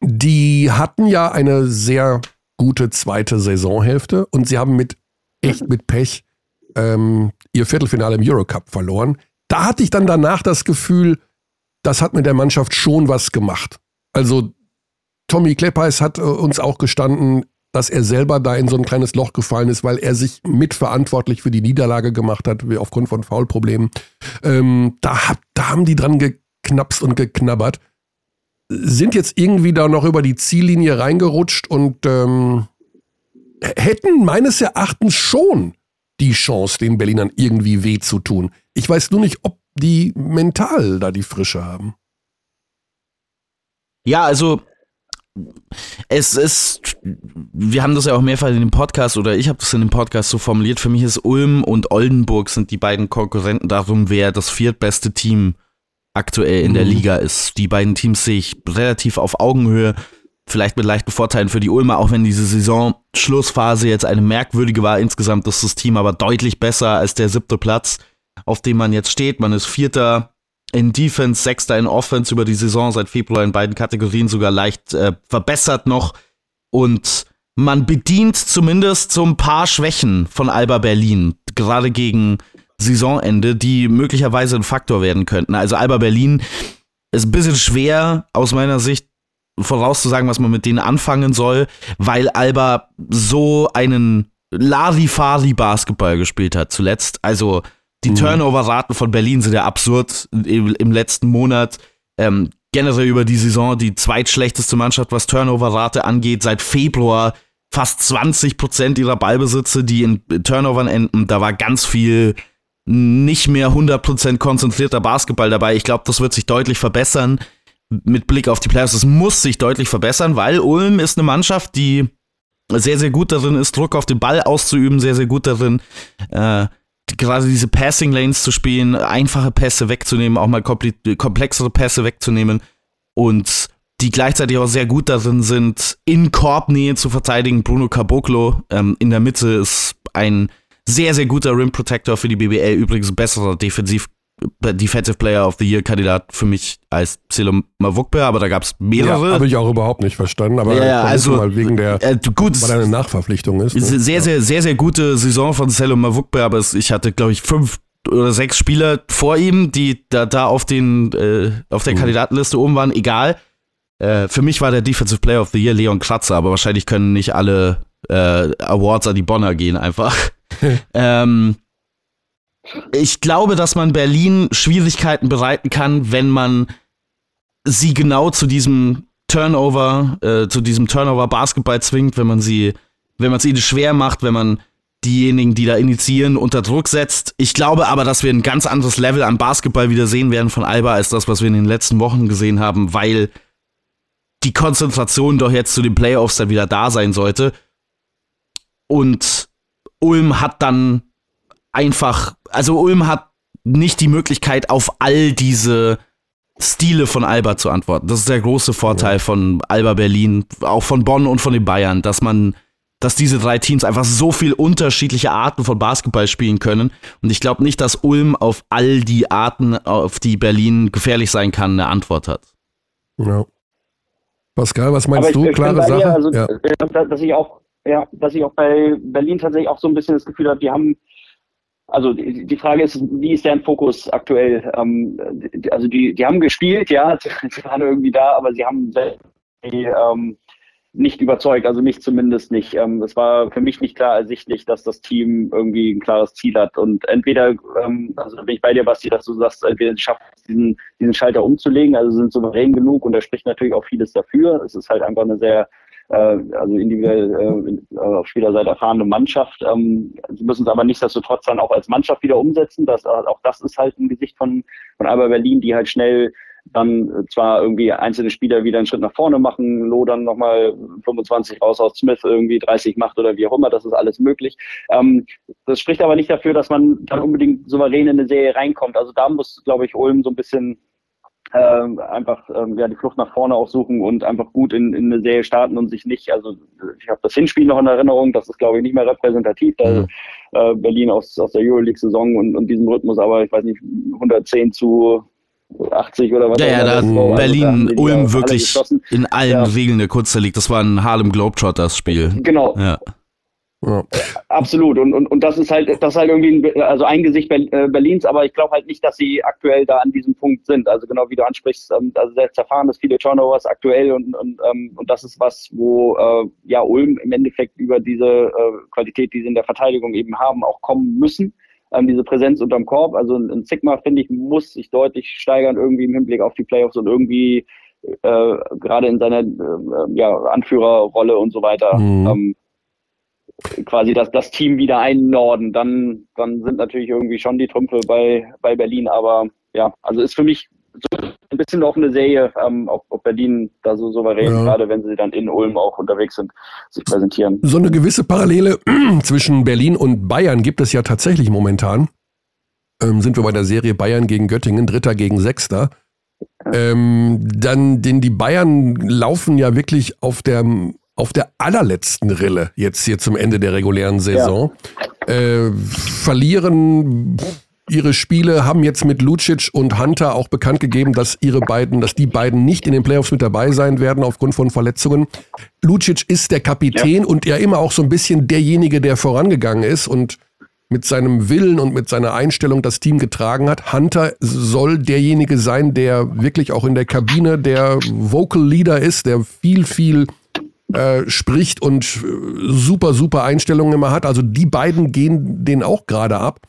die hatten ja eine sehr gute zweite Saisonhälfte und sie haben mit echt mit Pech ähm, ihr Viertelfinale im Eurocup verloren. Da hatte ich dann danach das Gefühl, das hat mit der Mannschaft schon was gemacht. Also Tommy Kleppeis hat äh, uns auch gestanden, dass er selber da in so ein kleines Loch gefallen ist, weil er sich mitverantwortlich für die Niederlage gemacht hat, aufgrund von Foulproblemen. Ähm, da, hat, da haben die dran geknapst und geknabbert. Sind jetzt irgendwie da noch über die Ziellinie reingerutscht und ähm, hätten meines Erachtens schon die Chance, den Berlinern irgendwie weh zu tun. Ich weiß nur nicht, ob die mental da die Frische haben. Ja, also es ist, wir haben das ja auch mehrfach in dem Podcast oder ich habe das in dem Podcast so formuliert. Für mich ist Ulm und Oldenburg sind die beiden Konkurrenten darum, wer das viertbeste Team aktuell in mhm. der Liga ist. Die beiden Teams sehe ich relativ auf Augenhöhe vielleicht mit leichten Vorteilen für die Ulmer, auch wenn diese Saison-Schlussphase jetzt eine merkwürdige war. Insgesamt ist das Team aber deutlich besser als der siebte Platz, auf dem man jetzt steht. Man ist Vierter in Defense, Sechster in Offense über die Saison seit Februar in beiden Kategorien sogar leicht äh, verbessert noch. Und man bedient zumindest so ein paar Schwächen von Alba Berlin, gerade gegen Saisonende, die möglicherweise ein Faktor werden könnten. Also Alba Berlin ist ein bisschen schwer aus meiner Sicht vorauszusagen, was man mit denen anfangen soll, weil Alba so einen Larifari-Basketball gespielt hat zuletzt. Also die mhm. Turnover-Raten von Berlin sind ja absurd im, im letzten Monat. Ähm, generell über die Saison die zweitschlechteste Mannschaft, was Turnover-Rate angeht, seit Februar fast 20 Prozent ihrer Ballbesitze, die in Turnovern enden. Da war ganz viel nicht mehr 100% konzentrierter Basketball dabei. Ich glaube, das wird sich deutlich verbessern mit Blick auf die Playoffs, es muss sich deutlich verbessern, weil Ulm ist eine Mannschaft, die sehr, sehr gut darin ist, Druck auf den Ball auszuüben, sehr, sehr gut darin, äh, gerade diese Passing Lanes zu spielen, einfache Pässe wegzunehmen, auch mal komplexere Pässe wegzunehmen und die gleichzeitig auch sehr gut darin sind, in Korbnähe zu verteidigen. Bruno Caboclo ähm, in der Mitte ist ein sehr, sehr guter Rim Protector für die BBL, übrigens besserer Defensiv Defensive Player of the Year Kandidat für mich als Celo Mavukbe, aber da gab es mehrere. Ja, Habe ich auch überhaupt nicht verstanden, aber ja, also mal wegen der, äh, gut, weil eine Nachverpflichtung ist. Ne? Sehr, sehr, sehr, sehr gute Saison von Celo Mavukbe, aber es, ich hatte, glaube ich, fünf oder sechs Spieler vor ihm, die da, da auf, den, äh, auf der mhm. Kandidatenliste oben waren, egal. Äh, für mich war der Defensive Player of the Year Leon Kratzer, aber wahrscheinlich können nicht alle äh, Awards an die Bonner gehen einfach. [laughs] ähm, ich glaube, dass man Berlin Schwierigkeiten bereiten kann, wenn man sie genau zu diesem Turnover, äh, zu diesem Turnover-Basketball zwingt, wenn man sie, wenn man es ihnen schwer macht, wenn man diejenigen, die da initiieren, unter Druck setzt. Ich glaube aber, dass wir ein ganz anderes Level an Basketball wieder sehen werden von Alba als das, was wir in den letzten Wochen gesehen haben, weil die Konzentration doch jetzt zu den Playoffs dann wieder da sein sollte. Und Ulm hat dann einfach, also Ulm hat nicht die Möglichkeit, auf all diese Stile von Alba zu antworten. Das ist der große Vorteil ja. von Alba Berlin, auch von Bonn und von den Bayern, dass man, dass diese drei Teams einfach so viel unterschiedliche Arten von Basketball spielen können. Und ich glaube nicht, dass Ulm auf all die Arten, auf die Berlin gefährlich sein kann, eine Antwort hat. Ja. Pascal, was meinst du? Klare Sache? Also, ja. dass ich auch, ja, dass ich auch bei Berlin tatsächlich auch so ein bisschen das Gefühl habe, die haben also die, die Frage ist, wie ist deren Fokus aktuell? Ähm, also die, die haben gespielt, ja, [laughs] sie waren irgendwie da, aber sie haben ähm, nicht überzeugt, also mich zumindest nicht. Ähm, es war für mich nicht klar ersichtlich, dass das Team irgendwie ein klares Ziel hat. Und entweder, ähm, also bin ich bei dir, Basti, dass du sagst, entweder sie schaffen es, diesen, diesen Schalter umzulegen, also sind souverän genug und da spricht natürlich auch vieles dafür. Es ist halt einfach eine sehr also individuell äh, auf Spielerseite erfahrene Mannschaft. Ähm, sie müssen es aber nichtsdestotrotz dann auch als Mannschaft wieder umsetzen. Das, auch das ist halt ein Gesicht von, von Alba Berlin, die halt schnell dann zwar irgendwie einzelne Spieler wieder einen Schritt nach vorne machen, Lo dann nochmal 25 raus aus Smith irgendwie 30 macht oder wie auch immer, das ist alles möglich. Ähm, das spricht aber nicht dafür, dass man dann unbedingt souverän in eine Serie reinkommt. Also da muss, glaube ich, Ulm so ein bisschen ähm, einfach ähm, ja, die Flucht nach vorne auch suchen und einfach gut in, in eine Serie starten und sich nicht, also ich habe das Hinspiel noch in Erinnerung, das ist glaube ich nicht mehr repräsentativ, da mhm. äh, Berlin aus, aus der Euroleague-Saison und, und diesem Rhythmus, aber ich weiß nicht, 110 zu 80 oder was. Ja, ja, da hat also Berlin Ulm wirklich in allen ja. Regeln der Kurze liegt. Das war ein Harlem Globetrotters Spiel. Genau. Ja. Ja. Absolut. Und, und, und das ist halt, das ist halt irgendwie ein, also ein Gesicht äh, Berlins, aber ich glaube halt nicht, dass sie aktuell da an diesem Punkt sind. Also genau wie du ansprichst, also sehr zerfahren ist viele Turnovers aktuell und, und, ähm, und das ist was, wo äh, ja Ulm im Endeffekt über diese äh, Qualität, die sie in der Verteidigung eben haben, auch kommen müssen. Ähm, diese Präsenz unterm Korb. Also ein Sigma, finde ich, muss sich deutlich steigern irgendwie im Hinblick auf die Playoffs und irgendwie äh, gerade in seiner äh, ja, Anführerrolle und so weiter. Mhm. Ähm, quasi das, das Team wieder einnorden, dann, dann sind natürlich irgendwie schon die Trümpfe bei, bei Berlin. Aber ja, also ist für mich so ein bisschen auch eine Serie, ähm, ob, ob Berlin da so souverän, ja. gerade wenn sie dann in Ulm auch unterwegs sind, sich präsentieren. So eine gewisse Parallele [clears throat] zwischen Berlin und Bayern gibt es ja tatsächlich momentan. Ähm, sind wir bei der Serie Bayern gegen Göttingen, Dritter gegen Sechster. Ähm, dann, denn die Bayern laufen ja wirklich auf der auf der allerletzten Rille jetzt hier zum Ende der regulären Saison. Ja. Äh, verlieren ihre Spiele, haben jetzt mit Lucic und Hunter auch bekannt gegeben, dass ihre beiden, dass die beiden nicht in den Playoffs mit dabei sein werden aufgrund von Verletzungen. Lucic ist der Kapitän ja. und ja immer auch so ein bisschen derjenige, der vorangegangen ist und mit seinem Willen und mit seiner Einstellung das Team getragen hat. Hunter soll derjenige sein, der wirklich auch in der Kabine der Vocal Leader ist, der viel, viel äh, spricht und äh, super, super Einstellungen immer hat. Also die beiden gehen den auch gerade ab.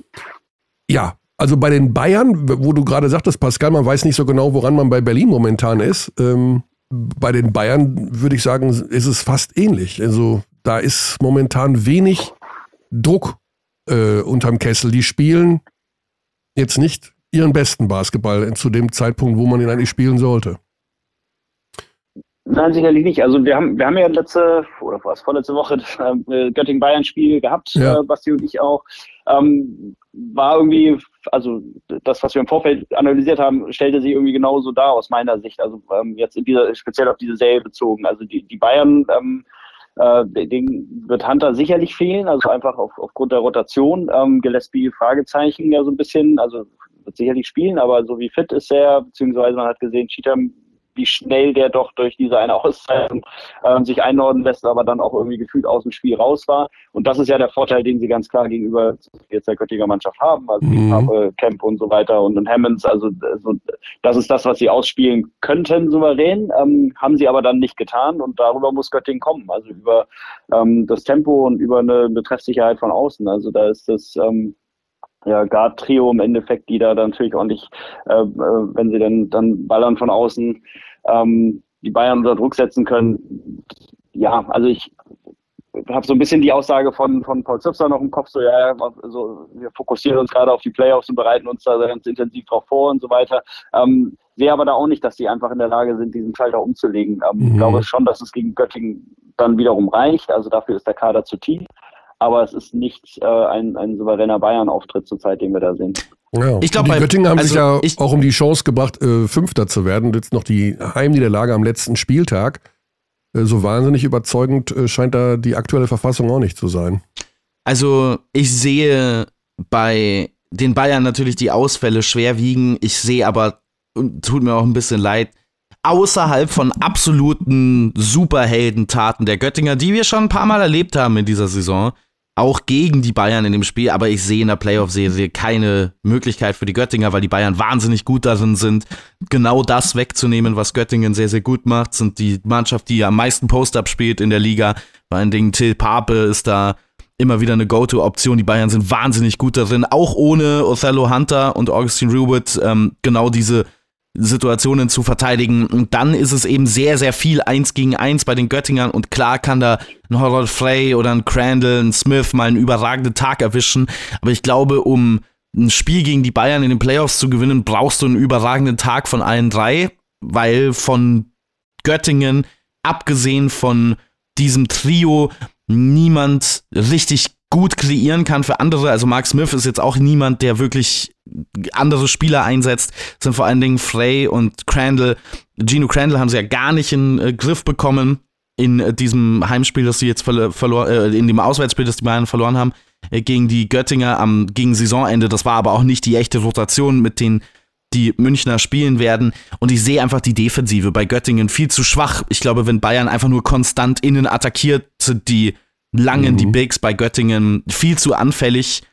Ja, also bei den Bayern, wo du gerade sagtest, Pascal, man weiß nicht so genau, woran man bei Berlin momentan ist. Ähm, bei den Bayern würde ich sagen, ist es fast ähnlich. Also da ist momentan wenig Druck äh, unterm Kessel. Die spielen jetzt nicht ihren besten Basketball zu dem Zeitpunkt, wo man ihn eigentlich spielen sollte. Nein, sicherlich nicht. Also wir haben, wir haben ja letzte oder was vorletzte Woche das äh, Göttingen-Bayern-Spiel gehabt, ja. äh, Basti und ich auch. Ähm, war irgendwie, also das, was wir im Vorfeld analysiert haben, stellte sich irgendwie genauso dar aus meiner Sicht. Also ähm, jetzt in dieser, speziell auf diese Serie bezogen. Also die, die Bayern, ähm, äh, den wird Hunter sicherlich fehlen, also einfach auf, aufgrund der Rotation. Ähm, Gillespie Fragezeichen ja so ein bisschen, also wird sicherlich spielen, aber so wie fit ist er, beziehungsweise man hat gesehen, Cheatham wie schnell der doch durch diese eine Auszeichnung äh, sich einordnen lässt, aber dann auch irgendwie gefühlt aus dem Spiel raus war. Und das ist ja der Vorteil, den sie ganz klar gegenüber jetzt der Göttinger Mannschaft haben, also mhm. Pape, Kemp und so weiter und, und Hammonds. Also, also das ist das, was sie ausspielen könnten, souverän, ähm, haben sie aber dann nicht getan und darüber muss Göttingen kommen, also über ähm, das Tempo und über eine, eine Treffsicherheit von außen. Also da ist das ähm, ja, Guard-Trio im Endeffekt, die da dann natürlich ordentlich, äh, äh, wenn sie dann, dann ballern von außen, ähm, die Bayern unter Druck setzen können. Ja, also ich habe so ein bisschen die Aussage von, von Paul Zipser noch im Kopf, so ja, also wir fokussieren uns gerade auf die Playoffs und bereiten uns da ganz intensiv drauf vor und so weiter. Ähm, sehe aber da auch nicht, dass die einfach in der Lage sind, diesen Schalter umzulegen. Ähm, mhm. Ich glaube schon, dass es gegen Göttingen dann wiederum reicht. Also dafür ist der Kader zu tief aber es ist nicht äh, ein, ein souveräner Bayern-Auftritt zurzeit, den wir da sehen. Ja. Ich glaube, die Göttingen haben also sich ja ich, auch um die Chance gebracht, äh, Fünfter zu werden. Jetzt noch die Heimniederlage am letzten Spieltag. Äh, so wahnsinnig überzeugend äh, scheint da die aktuelle Verfassung auch nicht zu sein. Also ich sehe bei den Bayern natürlich die Ausfälle schwerwiegen. Ich sehe aber, tut mir auch ein bisschen leid, außerhalb von absoluten Superheldentaten der Göttinger, die wir schon ein paar Mal erlebt haben in dieser Saison, auch gegen die Bayern in dem Spiel, aber ich sehe in der Playoff-Serie keine Möglichkeit für die Göttinger, weil die Bayern wahnsinnig gut darin sind, genau das wegzunehmen, was Göttingen sehr, sehr gut macht, sind die Mannschaft, die am meisten Post-Up spielt in der Liga. Vor allen Dingen Till Pape ist da immer wieder eine Go-To-Option. Die Bayern sind wahnsinnig gut darin, auch ohne Othello Hunter und Augustin Ruwood ähm, genau diese Situationen zu verteidigen. Und dann ist es eben sehr, sehr viel eins gegen eins bei den Göttingern. Und klar kann da ein Harold Frey oder ein Crandall, ein Smith mal einen überragenden Tag erwischen. Aber ich glaube, um ein Spiel gegen die Bayern in den Playoffs zu gewinnen, brauchst du einen überragenden Tag von allen drei, weil von Göttingen, abgesehen von diesem Trio, niemand richtig gut kreieren kann für andere. Also Mark Smith ist jetzt auch niemand, der wirklich andere Spieler einsetzt. Sind vor allen Dingen Frey und Crandall. Gino Crandall haben sie ja gar nicht in äh, Griff bekommen in äh, diesem Heimspiel, das sie jetzt verloren, äh, in dem Auswärtsspiel, das die Bayern verloren haben äh, gegen die Göttinger am gegen Saisonende. Das war aber auch nicht die echte Rotation mit den die Münchner spielen werden. Und ich sehe einfach die Defensive bei Göttingen viel zu schwach. Ich glaube, wenn Bayern einfach nur konstant innen attackiert, sind die langen, mhm. die Bigs bei Göttingen viel zu anfällig,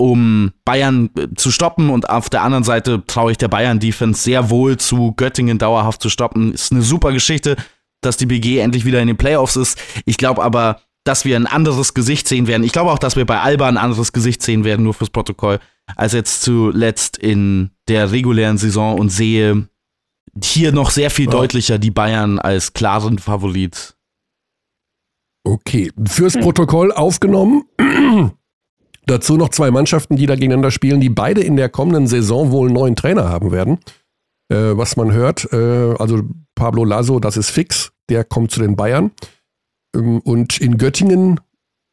um Bayern äh, zu stoppen. Und auf der anderen Seite traue ich der Bayern-Defense sehr wohl zu, Göttingen dauerhaft zu stoppen. Ist eine super Geschichte, dass die BG endlich wieder in den Playoffs ist. Ich glaube aber, dass wir ein anderes Gesicht sehen werden. Ich glaube auch, dass wir bei Alba ein anderes Gesicht sehen werden, nur fürs Protokoll, als jetzt zuletzt in der regulären Saison und sehe hier noch sehr viel ja. deutlicher die Bayern als klaren Favorit Okay, fürs hm. Protokoll aufgenommen. Dazu noch zwei Mannschaften, die da gegeneinander spielen, die beide in der kommenden Saison wohl einen neuen Trainer haben werden. Äh, was man hört, äh, also Pablo Lasso, das ist fix, der kommt zu den Bayern. Ähm, und in Göttingen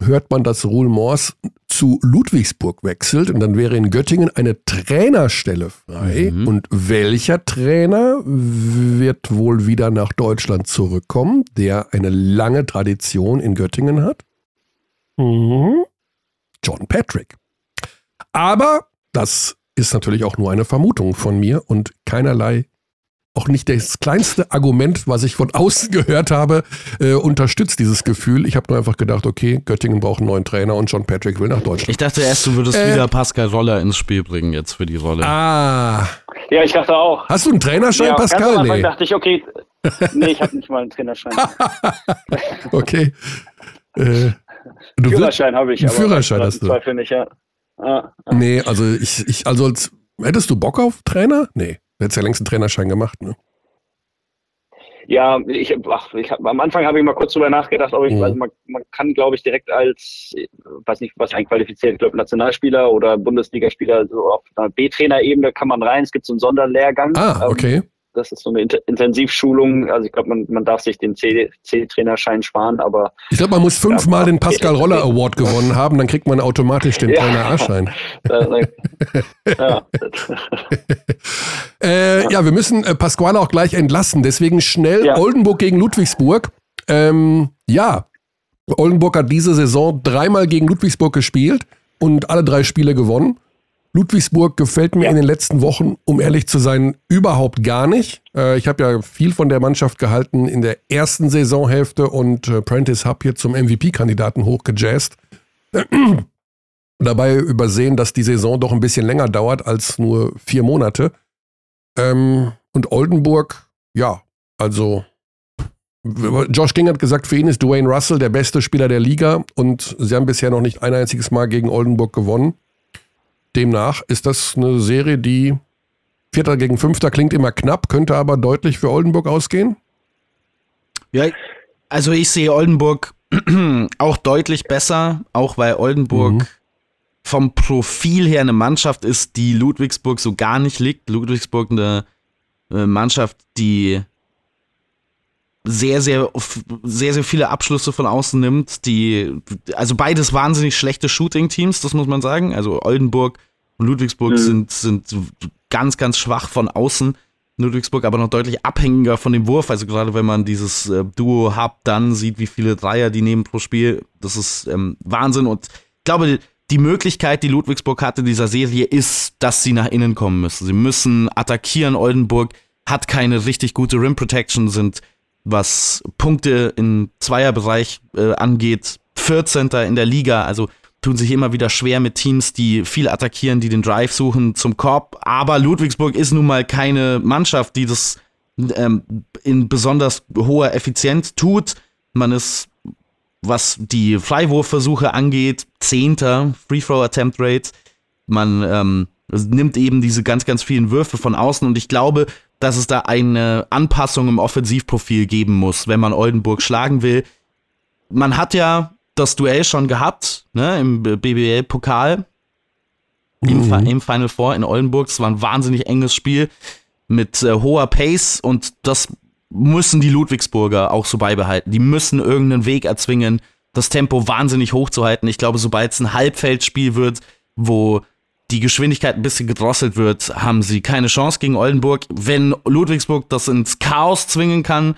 hört man, dass Ruhl Mors zu Ludwigsburg wechselt und dann wäre in Göttingen eine Trainerstelle frei. Mhm. Und welcher Trainer wird wohl wieder nach Deutschland zurückkommen, der eine lange Tradition in Göttingen hat? Mhm. John Patrick. Aber das ist natürlich auch nur eine Vermutung von mir und keinerlei auch nicht das kleinste Argument, was ich von [laughs] außen gehört habe, äh, unterstützt dieses Gefühl. Ich habe nur einfach gedacht, okay, Göttingen braucht einen neuen Trainer und John Patrick will nach Deutschland. Ich dachte erst, du würdest äh, wieder Pascal Roller ins Spiel bringen jetzt für die Rolle. Ah. Ja, ich dachte auch. Hast du einen Trainerschein, ja, Pascal? Ganz nee. dachte ich, okay, [laughs] nee, ich habe nicht mal einen Trainerschein. [laughs] okay. Äh, Führerschein habe ich. Einen Führerschein hast du. Zweifel nicht, ja. Ah, ah. Nee, also ich, ich also als, hättest du Bock auf Trainer? Nee. Du hättest ja längst einen Trainerschein gemacht, ne? Ja, ich, ach, ich hab, am Anfang habe ich mal kurz drüber nachgedacht, ob ich, mhm. also man, man kann, glaube ich, direkt als, weiß nicht, was einqualifiziert, ich glaube, Nationalspieler oder Bundesligaspieler, so auf einer B-Trainer-Ebene kann man rein. Es gibt so einen Sonderlehrgang. Ah, ähm, okay. Ähm, das ist so eine Intensivschulung. Also ich glaube, man, man darf sich den C-Trainerschein sparen, aber. Ich glaube, man muss fünfmal ja, den Pascal [laughs] Roller Award gewonnen haben, dann kriegt man automatisch den ja. Trainer A-Schein. [laughs] ja. [laughs] äh, ja, wir müssen äh, Pasquale auch gleich entlassen. Deswegen schnell. Oldenburg gegen Ludwigsburg. Ähm, ja, Oldenburg hat diese Saison dreimal gegen Ludwigsburg gespielt und alle drei Spiele gewonnen. Ludwigsburg gefällt mir in den letzten Wochen, um ehrlich zu sein, überhaupt gar nicht. Äh, ich habe ja viel von der Mannschaft gehalten in der ersten Saisonhälfte und äh, Prentice Hub hier zum MVP-Kandidaten hochgejazzt. [clears throat] Dabei übersehen, dass die Saison doch ein bisschen länger dauert als nur vier Monate. Ähm, und Oldenburg, ja, also Josh King hat gesagt, für ihn ist Dwayne Russell der beste Spieler der Liga und sie haben bisher noch nicht ein einziges Mal gegen Oldenburg gewonnen. Demnach ist das eine Serie, die Vierter gegen Fünfter klingt immer knapp, könnte aber deutlich für Oldenburg ausgehen. Ja, also ich sehe Oldenburg [clears throat] auch deutlich besser, auch weil Oldenburg mhm. vom Profil her eine Mannschaft ist, die Ludwigsburg so gar nicht liegt. Ludwigsburg eine äh, Mannschaft, die sehr, sehr, sehr, sehr viele Abschlüsse von außen nimmt, die, also beides wahnsinnig schlechte Shooting-Teams, das muss man sagen. Also Oldenburg und Ludwigsburg mhm. sind, sind ganz, ganz schwach von außen. Ludwigsburg aber noch deutlich abhängiger von dem Wurf. Also gerade wenn man dieses äh, Duo hat, dann sieht, wie viele Dreier die nehmen pro Spiel. Das ist ähm, Wahnsinn. Und ich glaube, die Möglichkeit, die Ludwigsburg hat in dieser Serie, ist, dass sie nach innen kommen müssen. Sie müssen attackieren. Oldenburg hat keine richtig gute Rim Protection, sind, was Punkte im Zweierbereich äh, angeht, 14. in der Liga. Also tun sich immer wieder schwer mit Teams, die viel attackieren, die den Drive suchen zum Korb. Aber Ludwigsburg ist nun mal keine Mannschaft, die das ähm, in besonders hoher Effizienz tut. Man ist, was die Freiwurfversuche angeht, zehnter Free Throw Attempt Rate. Man ähm, nimmt eben diese ganz, ganz vielen Würfe von außen und ich glaube, dass es da eine Anpassung im Offensivprofil geben muss, wenn man Oldenburg schlagen will. Man hat ja das Duell schon gehabt, ne, im BBL-Pokal, mhm. im, im, Final Four in Oldenburg. Es war ein wahnsinnig enges Spiel mit äh, hoher Pace und das müssen die Ludwigsburger auch so beibehalten. Die müssen irgendeinen Weg erzwingen, das Tempo wahnsinnig hoch zu halten. Ich glaube, sobald es ein Halbfeldspiel wird, wo die Geschwindigkeit ein bisschen gedrosselt wird, haben sie keine Chance gegen Oldenburg. Wenn Ludwigsburg das ins Chaos zwingen kann,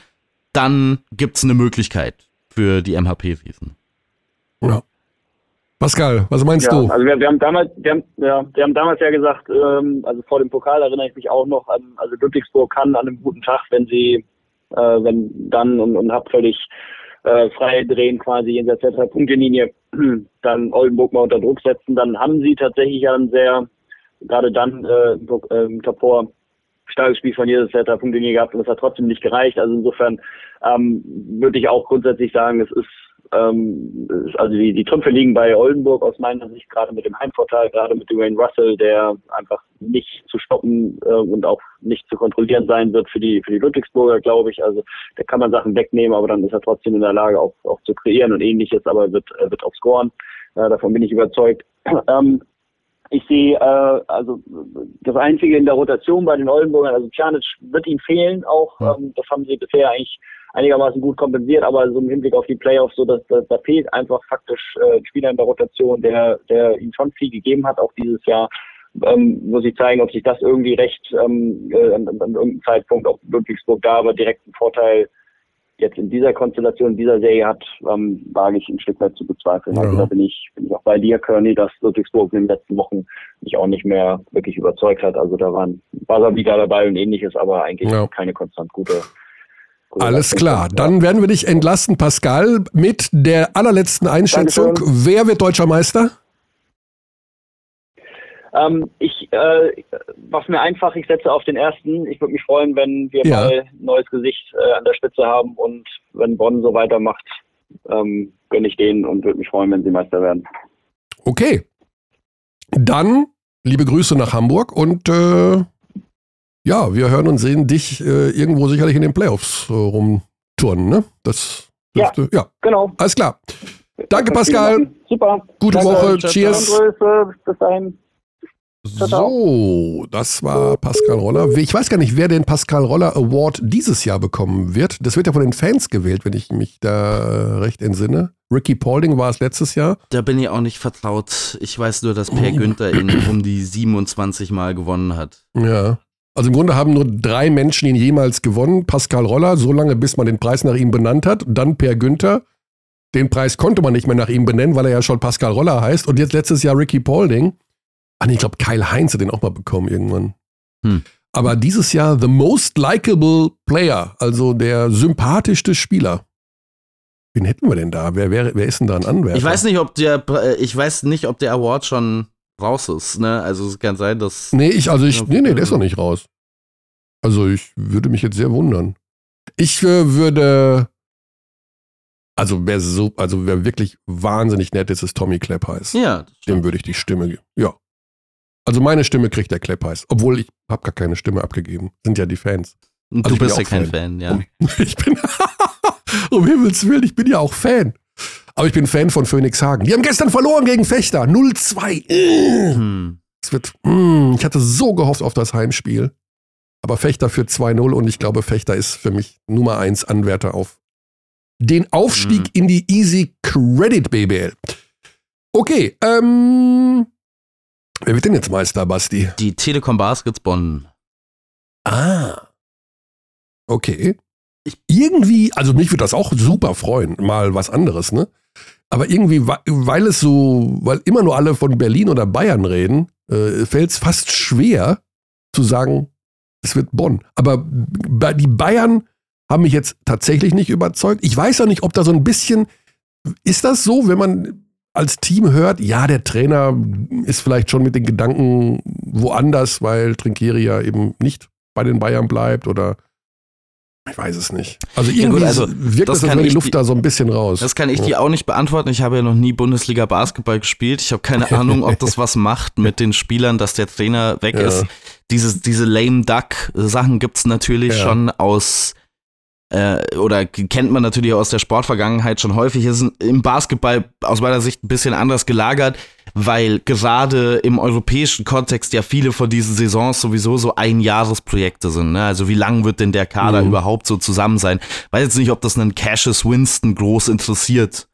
dann gibt es eine Möglichkeit für die MHP-Wiesen. Ja. Pascal, was meinst ja, du? Also wir, wir, haben damals, wir haben, ja, wir haben damals ja gesagt, ähm, also vor dem Pokal erinnere ich mich auch noch an, also Ludwigsburg kann an einem guten Tag, wenn sie, äh, wenn dann und, und hab völlig äh, frei drehen quasi in der drei Punktelinie, [clears throat] dann Oldenburg mal unter Druck setzen, dann haben sie tatsächlich ja ein sehr, gerade dann äh, im Top 4 starkes Spiel von jeder Set Punktlinie gehabt und es hat trotzdem nicht gereicht. Also insofern ähm, würde ich auch grundsätzlich sagen, es ist ähm, also die, die Trümpfe liegen bei Oldenburg aus meiner Sicht, gerade mit dem Heimvorteil, gerade mit Dwayne Russell, der einfach nicht zu stoppen äh, und auch nicht zu kontrollieren sein wird für die für die Ludwigsburger, glaube ich. Also da kann man Sachen wegnehmen, aber dann ist er trotzdem in der Lage, auch, auch zu kreieren und ähnliches, aber wird, wird auch scoren. Äh, davon bin ich überzeugt. [clears throat] ähm, ich sehe äh, also das Einzige in der Rotation bei den Oldenburgern, also Pjanic wird ihm fehlen auch. Ähm, das haben sie bisher eigentlich einigermaßen gut kompensiert, aber so im Hinblick auf die Playoffs, so dass, dass da fehlt einfach faktisch äh, ein Spieler in der Rotation, der, der ihm schon viel gegeben hat, auch dieses Jahr. Ähm, muss ich zeigen, ob sich das irgendwie recht ähm, äh, an, an irgendeinem Zeitpunkt auf Ludwigsburg da aber direkt einen Vorteil jetzt in dieser Konstellation, in dieser Serie hat, ähm, wage ich ein Stück weit zu bezweifeln. Also ja. Also da bin ich, bin ich auch bei dir, Kearney, dass Ludwigsburg in den letzten Wochen mich auch nicht mehr wirklich überzeugt hat. Also da waren Wasserbieder dabei und ähnliches, aber eigentlich ja. keine konstant gute alles klar, dann werden wir dich entlassen, Pascal, mit der allerletzten Einschätzung. Dankeschön. Wer wird deutscher Meister? Ähm, ich äh, mach's mir einfach, ich setze auf den ersten. Ich würde mich freuen, wenn wir ja. mal ein neues Gesicht äh, an der Spitze haben und wenn Bonn so weitermacht, ähm, gönne ich denen und würde mich freuen, wenn sie Meister werden. Okay. Dann liebe Grüße nach Hamburg und äh, ja, wir hören und sehen dich äh, irgendwo sicherlich in den Playoffs äh, rumturnen, ne? Das dürfte, ja, ja, genau. Alles klar. Danke, Pascal. Super. Gute Danke. Woche. Cheers. Bis dahin. So, das war Pascal Roller. Ich weiß gar nicht, wer den Pascal Roller Award dieses Jahr bekommen wird. Das wird ja von den Fans gewählt, wenn ich mich da recht entsinne. Ricky Paulding war es letztes Jahr. Da bin ich auch nicht vertraut. Ich weiß nur, dass Per Günther ihn um die 27 Mal gewonnen hat. Ja. Also im Grunde haben nur drei Menschen ihn jemals gewonnen. Pascal Roller, so lange bis man den Preis nach ihm benannt hat. Dann Per Günther. Den Preis konnte man nicht mehr nach ihm benennen, weil er ja schon Pascal Roller heißt. Und jetzt letztes Jahr Ricky Paulding. Ah, nee, ich glaube, Kyle Heinz hat den auch mal bekommen irgendwann. Hm. Aber dieses Jahr The Most Likeable Player, also der sympathischste Spieler. Wen hätten wir denn da? Wer, wer, wer ist denn da ein Anwärter? Ich weiß nicht, ob der, ich weiß nicht, ob der Award schon raus ist, ne? Also es kann sein, dass. Nee, ich, also ich, nee, nee, der ist noch nicht raus. Also ich würde mich jetzt sehr wundern. Ich äh, würde, also wer so, also wer wirklich wahnsinnig nett ist, ist Tommy Kleppheiß. Ja. Dem würde ich die Stimme geben. Ja. Also meine Stimme kriegt der Kleppheiß, obwohl ich habe gar keine Stimme abgegeben. Sind ja die Fans. Und also du bist ja kein Fan, Fan ja. [laughs] ich bin, [laughs] um Himmels Willen, ich bin ja auch Fan. Aber ich bin Fan von Phoenix Hagen. Die haben gestern verloren gegen Fechter. 0-2. Hm. Es wird, mm, ich hatte so gehofft auf das Heimspiel. Aber Fechter für 2-0 und ich glaube, Fechter ist für mich Nummer 1 Anwärter auf den Aufstieg hm. in die Easy Credit BBL. Okay, ähm, wer wird denn jetzt Meister, Basti? Die Telekom Baskets Bonn. Ah. Okay. Ich, irgendwie, also mich würde das auch super freuen, mal was anderes, ne? Aber irgendwie, weil es so, weil immer nur alle von Berlin oder Bayern reden, äh, fällt es fast schwer zu sagen, es wird Bonn. Aber die Bayern haben mich jetzt tatsächlich nicht überzeugt. Ich weiß auch nicht, ob da so ein bisschen, ist das so, wenn man als Team hört, ja, der Trainer ist vielleicht schon mit den Gedanken woanders, weil Trinkieri ja eben nicht bei den Bayern bleibt oder Ich weiß es nicht. Also irgendwie ja gut, also, wirkt das, das als die Luft die, da so ein bisschen raus. Das kann ich ja. dir auch nicht beantworten. Ich habe ja noch nie Bundesliga Basketball gespielt. Ich habe keine Ahnung, ob das [laughs] was macht mit den Spielern, dass der Trainer weg ja. ist. Diese, diese lame Duck Sachen gibt es natürlich schon aus äh, oder kennt man natürlich aus der Sportvergangenheit schon häufig. Ist im Basketball aus meiner Sicht ein bisschen anders gelagert weil gerade im europäischen Kontext ja viele von diesen Saisons sowieso so Einjahresprojekte sind. Ne? Also wie lang wird denn der Kader mhm. überhaupt so zusammen sein? Weiß jetzt nicht, ob das einen Cassius Winston groß interessiert,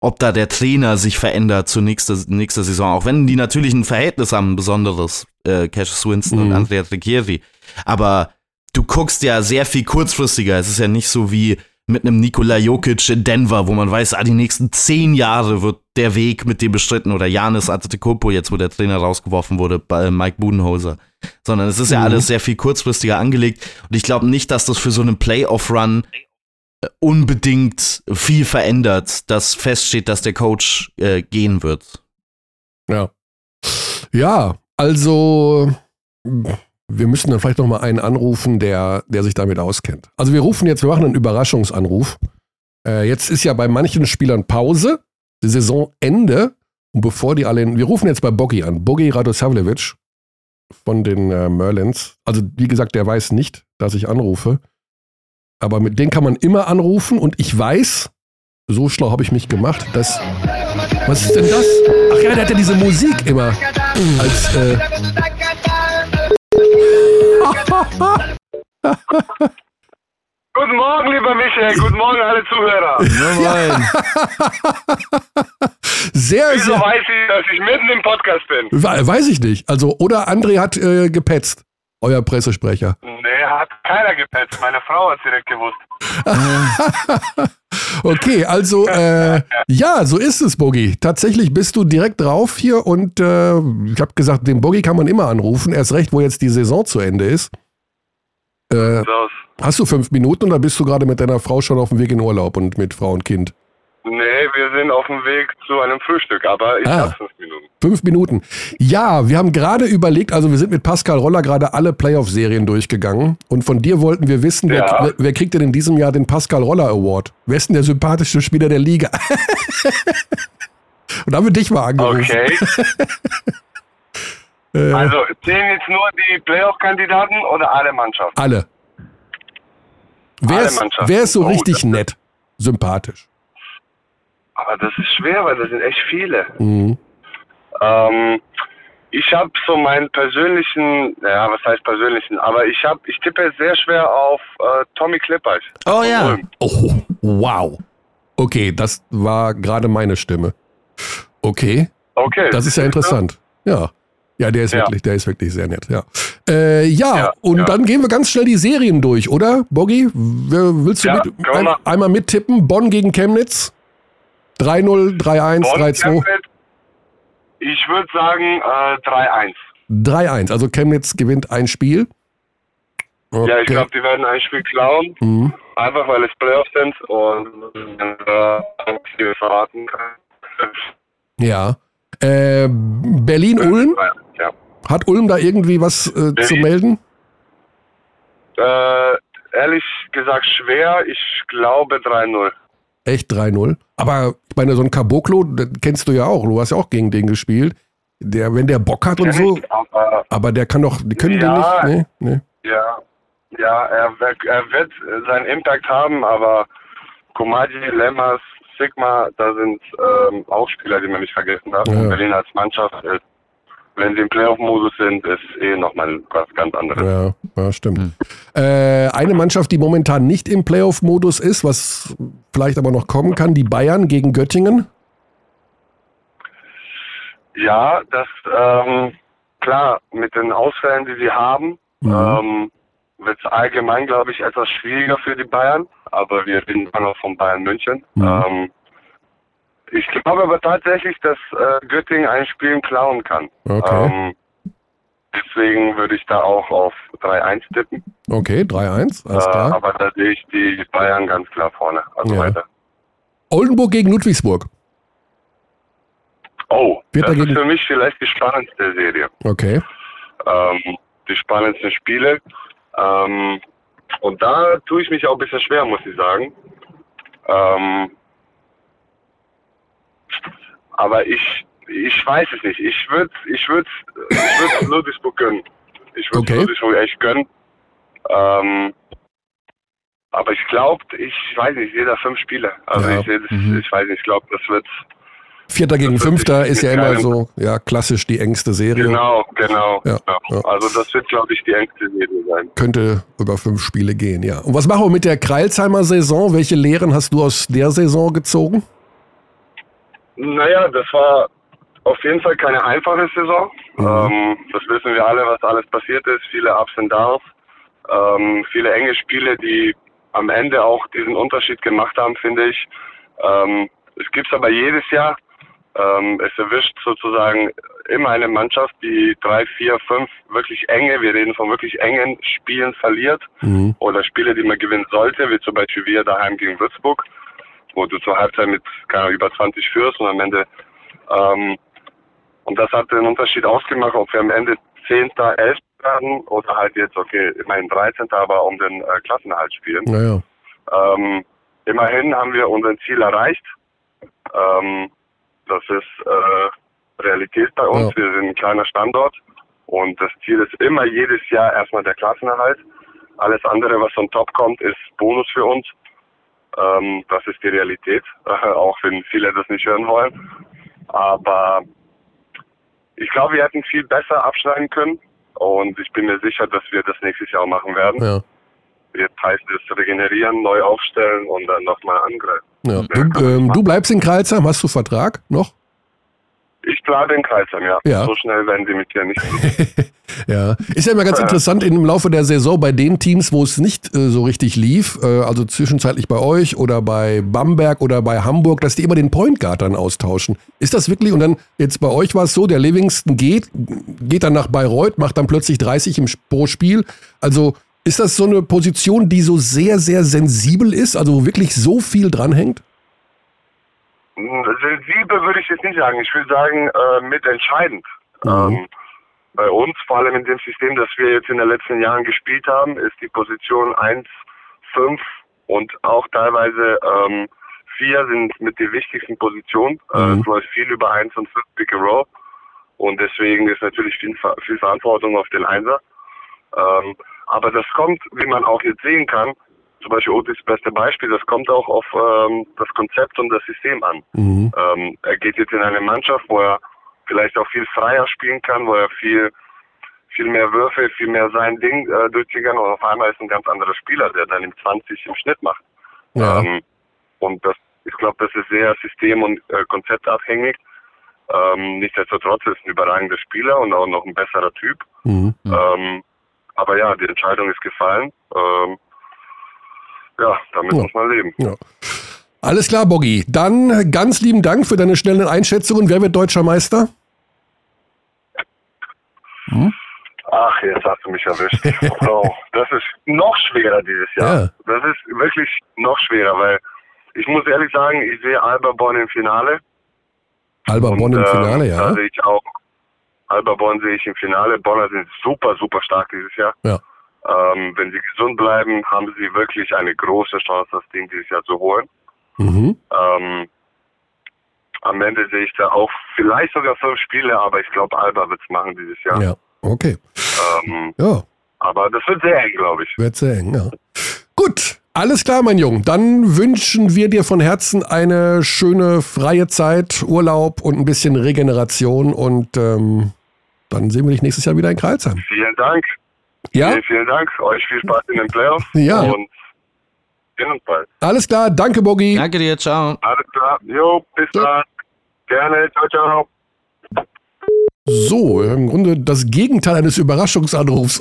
ob da der Trainer sich verändert zur nächsten nächste Saison. Auch wenn die natürlich ein Verhältnis haben, ein besonderes, äh, Cassius Winston mhm. und Andrea Tricchieri. Aber du guckst ja sehr viel kurzfristiger. Es ist ja nicht so wie mit einem Nikola Jokic in Denver, wo man weiß, ah, die nächsten zehn Jahre wird der Weg mit dem bestritten oder Janis Antetokounmpo, jetzt wo der Trainer rausgeworfen wurde, bei Mike Budenholzer. Sondern es ist ja mhm. alles sehr viel kurzfristiger angelegt und ich glaube nicht, dass das für so einen Playoff-Run äh, unbedingt viel verändert, dass feststeht, dass der Coach äh, gehen wird. Ja. Ja, also wir müssen dann vielleicht nochmal einen anrufen, der, der sich damit auskennt. Also wir rufen jetzt, wir machen einen Überraschungsanruf. Äh, jetzt ist ja bei manchen Spielern Pause, die Saisonende. Und bevor die alle, wir rufen jetzt bei Boggy an, Boggy Radosavljevic von den äh, Merlins. Also wie gesagt, der weiß nicht, dass ich anrufe. Aber mit denen kann man immer anrufen und ich weiß, so schlau habe ich mich gemacht, dass. Was ist denn das? Ach ja, der hat ja diese Musik immer als. Äh, [laughs] Guten Morgen, lieber Michael. Guten Morgen, alle Zuhörer. Ja, [laughs] sehr, Wieso sehr. weiß ich, dass ich mitten im Podcast bin? Weiß ich nicht. Also, oder André hat äh, gepetzt. Euer Pressesprecher. Nee, hat keiner gepetzt. Meine Frau hat es direkt gewusst. [laughs] okay, also äh, ja, so ist es, Bogi. Tatsächlich bist du direkt drauf hier und äh, ich habe gesagt, den Bogi kann man immer anrufen. Erst recht, wo jetzt die Saison zu Ende ist. Äh, hast du fünf Minuten oder bist du gerade mit deiner Frau schon auf dem Weg in Urlaub und mit Frau und Kind? Nee, wir sind auf dem Weg zu einem Frühstück, aber ich ah, habe fünf Minuten. Fünf Minuten. Ja, wir haben gerade überlegt, also wir sind mit Pascal Roller gerade alle Playoff-Serien durchgegangen und von dir wollten wir wissen, wer, ja. wer, wer, kriegt denn in diesem Jahr den Pascal Roller Award? Wer ist denn der sympathischste Spieler der Liga? [laughs] und haben wir dich mal angerufen. Okay. [laughs] Äh. also zählen jetzt nur die Playoff-Kandidaten oder alle Mannschaften? Alle. Wer, alle ist, wer ist so oh, richtig nett, sympathisch? Aber das ist schwer, weil das sind echt viele. Mhm. Ähm, ich habe so meinen persönlichen, ja, was heißt persönlichen, aber ich habe, ich tippe sehr schwer auf äh, Tommy Clippers. Oh ja. Oh, wow. Okay, das war gerade meine Stimme. Okay. Okay. Das ist ja interessant. Ja. Ja, der ist ja. wirklich, der ist wirklich sehr nett, ja. Äh, ja, ja, und ja. dann gehen wir ganz schnell die Serien durch, oder, Boggy? Willst du mit, ein, einmal mittippen? Bonn gegen Chemnitz? 3-0, 3-1, 3-2? Ich würde sagen äh, 3-1. 3-1, also Chemnitz gewinnt ein Spiel. Okay. Ja, ich glaube, die werden ein Spiel klauen. Mhm. Einfach weil es Playoffs sind und äh, verraten kann. Ja. Äh, Berlin-Ulm? Ja. Hat Ulm da irgendwie was äh, zu melden? Äh, ehrlich gesagt schwer. Ich glaube 3-0 echt 3-0. Aber ich meine, so ein Caboclo, kennst du ja auch. Du hast ja auch gegen den gespielt. Der, wenn der Bock hat und so. Aber, aber, der kann doch, die können ja, den nicht. Nee, nee. Ja, ja er, er wird seinen Impact haben, aber Komaji, Lemmers, Sigma, da sind ähm, auch Spieler, die man nicht vergessen darf. Ja. Berlin als Mannschaft ist wenn sie im Playoff-Modus sind, ist eh nochmal was ganz anderes. Ja, ja stimmt. Hm. Äh, eine Mannschaft, die momentan nicht im Playoff-Modus ist, was vielleicht aber noch kommen kann, die Bayern gegen Göttingen. Ja, das, ähm, klar, mit den Ausfällen, die sie haben, mhm. ähm, wird es allgemein, glaube ich, etwas schwieriger für die Bayern. Aber wir reden immer noch von Bayern München. Mhm. Ähm, ich glaube aber tatsächlich, dass äh, Göttingen ein Spiel klauen kann. Okay. Ähm, deswegen würde ich da auch auf 3-1 tippen. Okay, 3-1, alles äh, klar. Aber da sehe ich die Bayern ganz klar vorne. Also ja. weiter. Oldenburg gegen Ludwigsburg. Oh, Wird das dagegen... ist für mich vielleicht die spannendste Serie. Okay. Ähm, die spannendsten Spiele. Ähm, und da tue ich mich auch ein bisschen schwer, muss ich sagen. Ähm, aber ich, ich weiß es nicht. Ich würde ich würd, ich würd [coughs] Ludwigsburg gönnen. Ich würde okay. Ludwigsburg echt gönnen. Ähm, aber ich glaube, ich weiß nicht, jeder fünf Spiele. Also ja. ich, das, mhm. ich weiß nicht, ich glaube, das wird. Vierter gegen Fünfter ist ja immer so, ja, klassisch die engste Serie. Genau, genau. Ja, ja. Also das wird, glaube ich, die engste Serie sein. Könnte über fünf Spiele gehen, ja. Und was machen wir mit der Kreilsheimer Saison? Welche Lehren hast du aus der Saison gezogen? Naja, das war auf jeden Fall keine einfache Saison. Mhm. Ähm, das wissen wir alle, was alles passiert ist. Viele Ups und Downs. Ähm, viele enge Spiele, die am Ende auch diesen Unterschied gemacht haben, finde ich. Ähm, es gibt es aber jedes Jahr. Ähm, es erwischt sozusagen immer eine Mannschaft, die drei, vier, fünf wirklich enge, wir reden von wirklich engen Spielen verliert mhm. oder Spiele, die man gewinnen sollte, wie zum Beispiel wir daheim gegen Würzburg, wo du zur Halbzeit mit keine, über 20 führst und am Ende ähm, und das hat den Unterschied ausgemacht, ob wir am Ende 10., 11. werden oder halt jetzt, okay, immerhin 13. aber um den äh, Klassenerhalt spielen. Naja. Ähm, immerhin haben wir unser Ziel erreicht. Ähm, das ist äh, Realität bei uns. Ja. Wir sind ein kleiner Standort und das Ziel ist immer jedes Jahr erstmal der Klassenerhalt. Alles andere, was on top kommt, ist Bonus für uns. Ähm, das ist die Realität, [laughs] auch wenn viele das nicht hören wollen. Aber ich glaube, wir hätten viel besser abschneiden können und ich bin mir sicher, dass wir das nächstes Jahr machen werden. Ja. Jetzt heißt es regenerieren, neu aufstellen und dann nochmal angreifen. Ja. Du, ähm, du bleibst in Kreilsheim, hast du Vertrag noch? Ich bleibe in Kreisheim, ja. ja. So schnell werden sie mich hier nicht. [laughs] ja, ist ja immer ganz ja. interessant im Laufe der Saison bei den Teams, wo es nicht äh, so richtig lief, äh, also zwischenzeitlich bei euch oder bei Bamberg oder bei Hamburg, dass die immer den Point Guard dann austauschen. Ist das wirklich, und dann jetzt bei euch war es so, der Livingston geht, geht dann nach Bayreuth, macht dann plötzlich 30 im, pro Spiel. Also ist das so eine Position, die so sehr, sehr sensibel ist, also wo wirklich so viel dranhängt? Sensibel würde ich jetzt nicht sagen. Ich würde sagen, äh, mitentscheidend. Mhm. Ähm, bei uns, vor allem in dem System, das wir jetzt in den letzten Jahren gespielt haben, ist die Position 1, 5 und auch teilweise ähm, 4 sind mit den wichtigsten Positionen. Äh, mhm. Äh, es läuft viel über 1 und 5 Pick and Roll. Und deswegen ist natürlich viel, viel Verantwortung auf den Einser. Ähm, aber das kommt, wie man auch jetzt sehen kann, zum Beispiel Otis beste Beispiel, das kommt auch auf ähm, das Konzept und das System an. Mhm. Ähm, er geht jetzt in eine Mannschaft, wo er vielleicht auch viel freier spielen kann, wo er viel viel mehr Würfe, viel mehr sein Ding äh, durchziehen kann und auf einmal ist ein ganz anderer Spieler, der dann im 20 im Schnitt macht. Ja. Ähm, und das, ich glaube, das ist sehr system- und äh, konzeptabhängig. Ähm, nichtsdestotrotz ist ein überragender Spieler und auch noch ein besserer Typ. Mhm. Ähm, aber ja, die Entscheidung ist gefallen. Ähm, ja, damit ja. muss man leben. Ja. Alles klar, Boggy. Dann ganz lieben Dank für deine schnellen Einschätzungen. Wer wird deutscher Meister? Hm? Ach, jetzt hast du mich erwischt. [laughs] oh, das ist noch schwerer dieses Jahr. Ja. Das ist wirklich noch schwerer, weil ich muss ehrlich sagen, ich sehe Alba Bonn im Finale. Alba Bonn im Finale, äh, ja. Da sehe ich auch. Alba Bonn sehe ich im Finale. Bonner sind super, super stark dieses Jahr. Ja. Ähm, wenn sie gesund bleiben, haben sie wirklich eine große Chance, das Ding dieses Jahr zu holen. Mhm. Ähm, am Ende sehe ich da auch vielleicht sogar fünf Spiele, aber ich glaube, Alba wird es machen dieses Jahr. Ja, okay. Ähm, ja. Aber das wird sehr eng, glaube ich. Wird sehr eng, ja. Gut, alles klar, mein Junge. Dann wünschen wir dir von Herzen eine schöne freie Zeit, Urlaub und ein bisschen Regeneration und ähm, dann sehen wir dich nächstes Jahr wieder in Kreilsheim. Vielen Dank. Ja? Vielen, vielen Dank. Euch viel Spaß in den Playoffs. Ja. Und sehen uns bald. Alles klar. Danke, Bogi. Danke dir. Ciao. Alles klar. Jo, bis ja. dann. Gerne. Ciao, ciao. So, im Grunde das Gegenteil eines Überraschungsanrufs.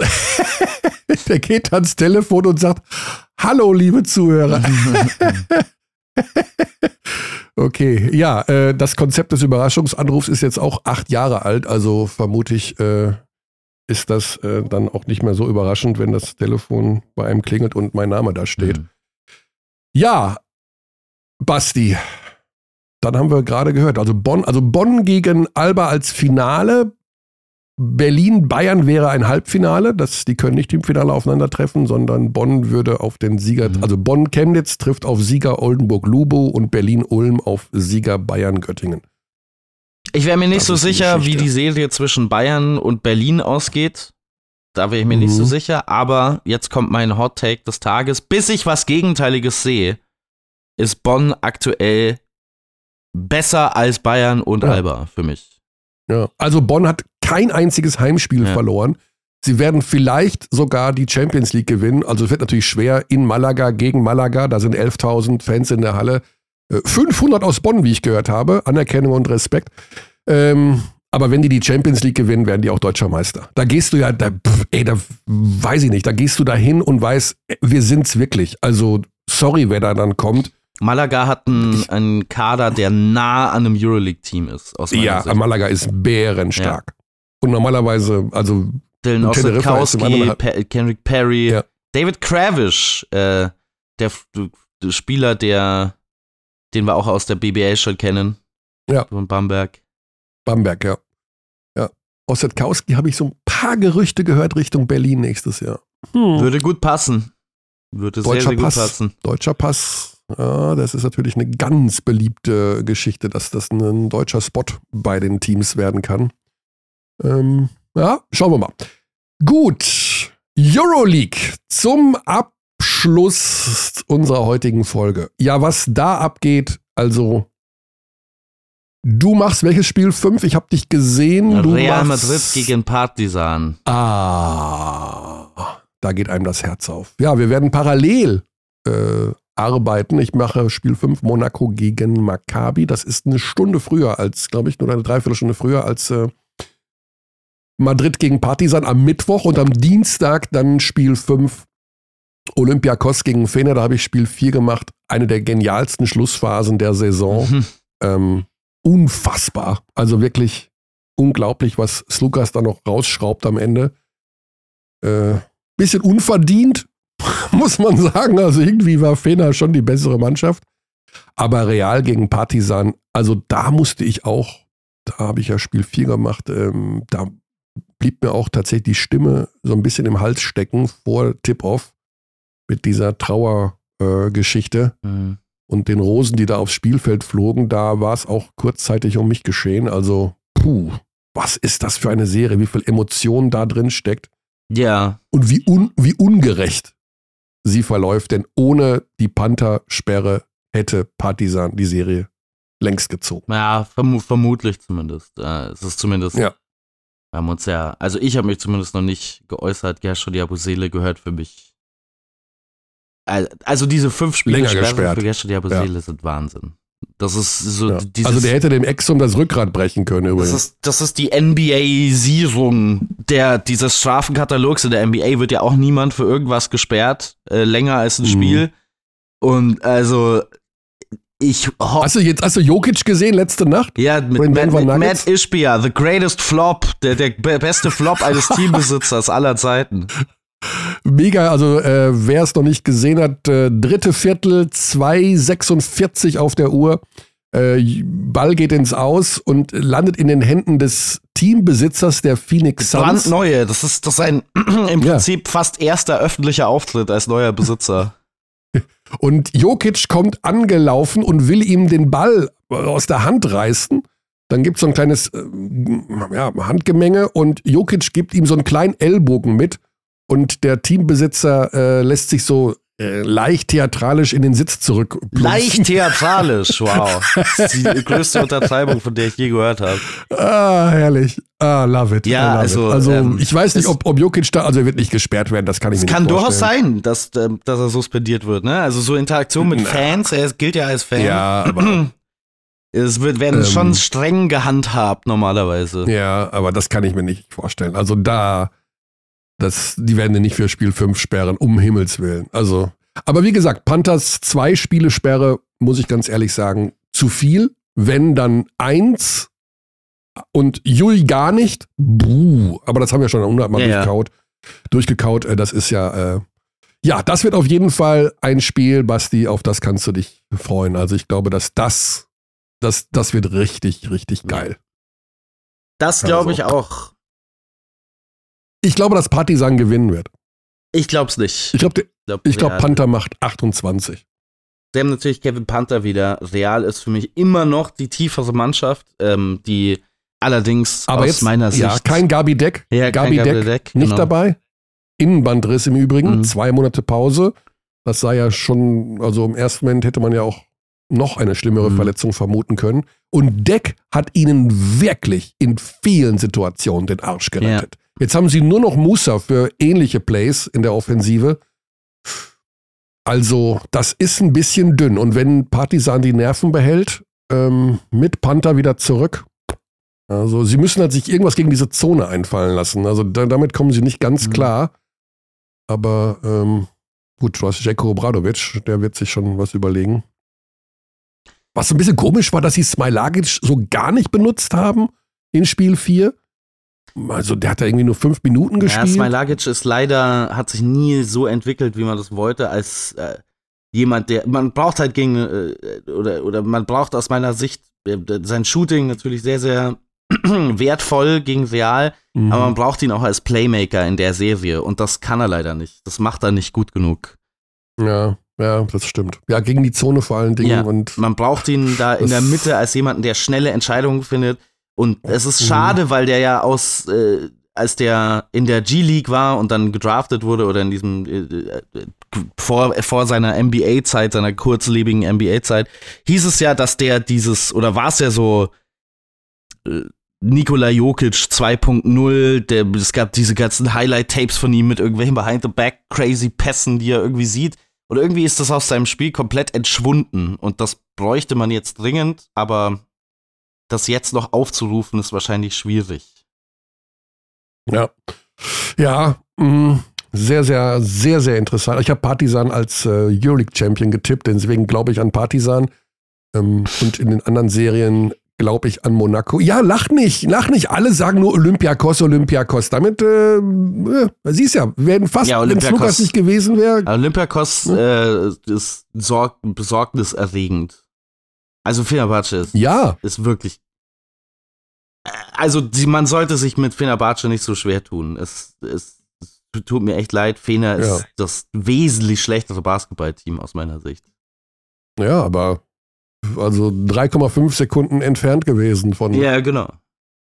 [laughs] Der geht ans Telefon und sagt: Hallo, liebe Zuhörer. [laughs] [laughs] okay, ja, äh, das Konzept des Überraschungsanrufs ist jetzt auch acht Jahre alt, also vermute ich, äh, ist das äh, dann auch nicht mehr so überraschend, wenn das Telefon bei einem klingelt und mein Name da steht. Mhm. Ja, Basti, dann haben wir gerade gehört, also Bonn, also Bonn gegen Alba als Finale. Berlin-Bayern wäre ein Halbfinale. Das, die können nicht im Finale aufeinandertreffen, sondern Bonn würde auf den Sieger, mhm. also Bonn-Chemnitz trifft auf Sieger Oldenburg-Lubo und Berlin-Ulm auf Sieger Bayern-Göttingen. Ich wäre mir nicht das so sicher, wie die Serie zwischen Bayern und Berlin ausgeht. Da wäre ich mir mhm. nicht so mhm. sicher. Aber jetzt kommt mein Hot Take des Tages. Bis ich was Gegenteiliges sehe, ist Bonn aktuell besser als Bayern und ja. Alba für mich. Ja, also Bonn hat kein einziges Heimspiel ja. verloren. Sie werden vielleicht sogar die Champions League gewinnen. Also es wird natürlich schwer in Malaga gegen Malaga. Da sind 11.000 Fans in der Halle. 500 äh, aus Bonn, wie ich gehört habe. Anerkennung und Respekt. Ähm, aber wenn die die Champions League gewinnen, werden die auch deutscher Meister. Da gehst du ja, da, ey, da weiß ich nicht, da gehst du da hin und weißt, wir sind's wirklich. Also, sorry, wer da dann kommt. Malaga hat einen, einen Kader, der nah an einem Euroleague-Team ist. Aus ja, Sicht. Malaga ist bärenstark. Ja. Und normalerweise, also Dylan Ossetkowski, Kendrick Perry, ja. David Kravish, äh, der, der, Spieler, der, den wir auch aus der BBL schon kennen. Ja. Von Bamberg. Bamberg, ja. Ja. Ossetkowski habe ich so ein paar Gerüchte gehört Richtung Berlin nächstes Jahr. Hm. Würde gut passen. Würde Deutscher sehr, sehr Pass, gut passen. Deutscher Pass, ja, das ist natürlich eine ganz beliebte Geschichte, dass das ein deutscher Spot bei den Teams werden kann. Ähm, ja, schauen wir mal. Gut, Euroleague zum Abschluss unserer heutigen Folge. Ja, was da abgeht, also du machst welches Spiel? Fünf? Ich habe dich gesehen. Du Real Madrid gegen Partizan. Ah, da geht einem das Herz auf. Ja, wir werden parallel äh, arbeiten. Ich mache Spiel 5 Monaco gegen Maccabi. Das ist eine Stunde früher als, glaube ich, nur eine Dreiviertelstunde früher als äh, Madrid gegen Partizan am Mittwoch und am Dienstag dann Spiel 5 Olympiakos gegen Fener. Da habe ich Spiel 4 gemacht. Eine der genialsten Schlussphasen der Saison. Mhm. Ähm, unfassbar. Also wirklich unglaublich, was Slukas da noch rausschraubt am Ende. Äh, bisschen unverdient, [laughs] muss man sagen. Also irgendwie war Fener schon die bessere Mannschaft. Aber Real gegen Partizan, also da musste ich auch, da habe ich ja Spiel 4 gemacht, ähm, da blieb mir auch tatsächlich die Stimme so ein bisschen im Hals stecken vor Tip-Off mit dieser Trauergeschichte äh, mhm. und den Rosen, die da aufs Spielfeld flogen. Da war es auch kurzzeitig um mich geschehen. Also, puh, was ist das für eine Serie? Wie viel Emotion da drin steckt. Ja. Und wie, un, wie ungerecht sie verläuft, denn ohne die Panther-Sperre hätte Partisan die Serie längst gezogen. Ja, verm vermutlich zumindest. Äh, es ist zumindest ja. Wir haben uns ja, also ich habe mich zumindest noch nicht geäußert. Gershon Diabusele gehört für mich. Also diese fünf Spiele Länger gesperrt. für Gershon Diabusele ja. sind Wahnsinn. Das ist so ja. dieses, Also der hätte dem Exum das Rückgrat brechen können übrigens. Das ist, das ist die NBA-Sierung der, dieses Strafenkatalogs. In der NBA wird ja auch niemand für irgendwas gesperrt, äh, länger als ein mhm. Spiel. Und also ich Hast du jetzt, hast du Jokic gesehen letzte Nacht? Ja, mit, Matt, mit Matt Ishbia, the greatest flop, der, der beste Flop eines [laughs] Teambesitzers aller Zeiten. Mega, also äh, wer es noch nicht gesehen hat, äh, dritte Viertel, 2,46 auf der Uhr. Äh, Ball geht ins Aus und landet in den Händen des Teambesitzers der Phoenix Suns. Brandneue, das ist, das ist ein [clears throat] im Prinzip ja. fast erster öffentlicher Auftritt als neuer Besitzer. [laughs] Und Jokic kommt angelaufen und will ihm den Ball aus der Hand reißen. Dann gibt es so ein kleines äh, ja, Handgemenge und Jokic gibt ihm so einen kleinen Ellbogen mit. Und der Teambesitzer äh, lässt sich so äh, leicht theatralisch in den Sitz zurück. Leicht theatralisch, [laughs] wow. Das ist die größte Untertreibung, von der ich je gehört habe. Ah, herrlich. Ah, love it. Ja, love also. It. Also, ähm, ich weiß nicht, ob, ob Jokic da, also er wird nicht gesperrt werden, das kann ich mir nicht vorstellen. Es kann durchaus sein, dass, ähm, dass er suspendiert wird, ne? Also so Interaktion mit Na. Fans, er gilt ja als Fan. Ja, aber. [clears throat] Es wird, werden ähm, schon streng gehandhabt normalerweise. Ja, aber das kann ich mir nicht vorstellen. Also da, das, die werden nicht für Spiel 5 sperren, um Himmels Willen. Also, aber wie gesagt, Panthers zwei Spiele Sperre, muss ich ganz ehrlich sagen, zu viel. Wenn dann eins und Jul gar nicht, buh. Aber das haben wir schon hundertmal ja, durchgekaut. Ja. Durchgekaut, äh, das ist ja, äh, ja, das wird auf jeden Fall ein Spiel, Basti, auf das kannst du dich freuen. Also ich glaube, dass das, das, das wird richtig, richtig geil. Das glaube also. ich auch. Ich glaube, dass Partisan gewinnen wird. Ich glaube es nicht. Ich glaube, glaub, glaub, Panther macht 28. Sie haben natürlich Kevin Panther wieder. Real ist für mich immer noch die tiefere Mannschaft, ähm, die allerdings Aber aus jetzt, meiner Sicht. Ja, kein Gabi Deck. Ja, Gabi, Deck, Deck nicht genau. dabei. Innenbandriss im Übrigen, mhm. zwei Monate Pause. Das sei ja schon, also im ersten Moment hätte man ja auch noch eine schlimmere mhm. Verletzung vermuten können. Und Deck hat ihnen wirklich in vielen Situationen den Arsch gerettet. Ja. Jetzt haben sie nur noch Musa für ähnliche Plays in der Offensive. Also, das ist ein bisschen dünn. Und wenn Partisan die Nerven behält, ähm, mit Panther wieder zurück. Also, sie müssen halt sich irgendwas gegen diese Zone einfallen lassen. Also, da, damit kommen sie nicht ganz mhm. klar. Aber ähm, gut, du hast Jeko Obradovic, der wird sich schon was überlegen. Was ein bisschen komisch war, dass sie Smilagic so gar nicht benutzt haben in Spiel 4. Also der hat da irgendwie nur fünf Minuten gespielt. Ja, Smilagic ist leider, hat sich nie so entwickelt, wie man das wollte, als äh, jemand, der, man braucht halt gegen, äh, oder, oder man braucht aus meiner Sicht äh, sein Shooting natürlich sehr, sehr [clears throat] wertvoll gegen Real, mhm. aber man braucht ihn auch als Playmaker in der Serie und das kann er leider nicht. Das macht er nicht gut genug. Ja, ja, das stimmt. Ja, gegen die Zone vor allen Dingen. Ja, und man braucht ihn da in der Mitte als jemanden, der schnelle Entscheidungen findet. Und es ist mhm. schade, weil der ja aus, äh, als der in der G-League war und dann gedraftet wurde oder in diesem äh, äh vor, vor seiner NBA-Zeit, seiner kurzlebigen NBA-Zeit, hieß es ja, dass der dieses, oder war es ja so, äh, Nikola Jokic 2.0, es gab diese ganzen Highlight-Tapes von ihm mit irgendwelchen Behind-the-Back-Crazy-Pässen, die er irgendwie sieht. Und irgendwie ist das aus seinem Spiel komplett entschwunden. Und das bräuchte man jetzt dringend, aber das jetzt noch aufzurufen, ist wahrscheinlich schwierig. Ja. Ja, mh, mm, sehr, sehr, sehr, sehr interessant. Ich habe Partisan als äh, Euroleague-Champion getippt, deswegen glaube ich an Partisan. Ähm, und in den anderen Serien glaube ich an Monaco. Ja, lach nicht, lach nicht. Alle sagen nur Olympiakos, Olympiakos. Damit, äh, äh, siehst ja, werden fast, ja, wenn Lukas nicht gewesen wäre. Olympiakos äh, ist sorg besorgniserregend. Also Fenerbahce ist, ja. ist wirklich. Äh, also man sollte sich mit Fenerbahce nicht so schwer tun. Es, es, es tut mir echt leid. Fener ist das wesentlich schlechtere Basketballteam aus meiner Sicht. Ja, aber also 3,5 Sekunden entfernt gewesen von. Ja, genau.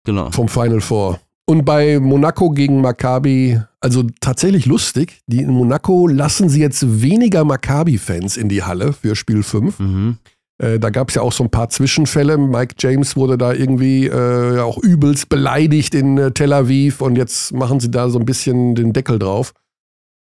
genau. Vom Final Four. Und bei Monaco gegen Maccabi, also tatsächlich lustig, die in Monaco lassen sie jetzt weniger Maccabi-Fans in die Halle für Spiel 5. Mhm. Äh, da gab es ja auch so ein paar Zwischenfälle. Mike James wurde da irgendwie äh, auch übelst beleidigt in äh, Tel Aviv und jetzt machen sie da so ein bisschen den Deckel drauf.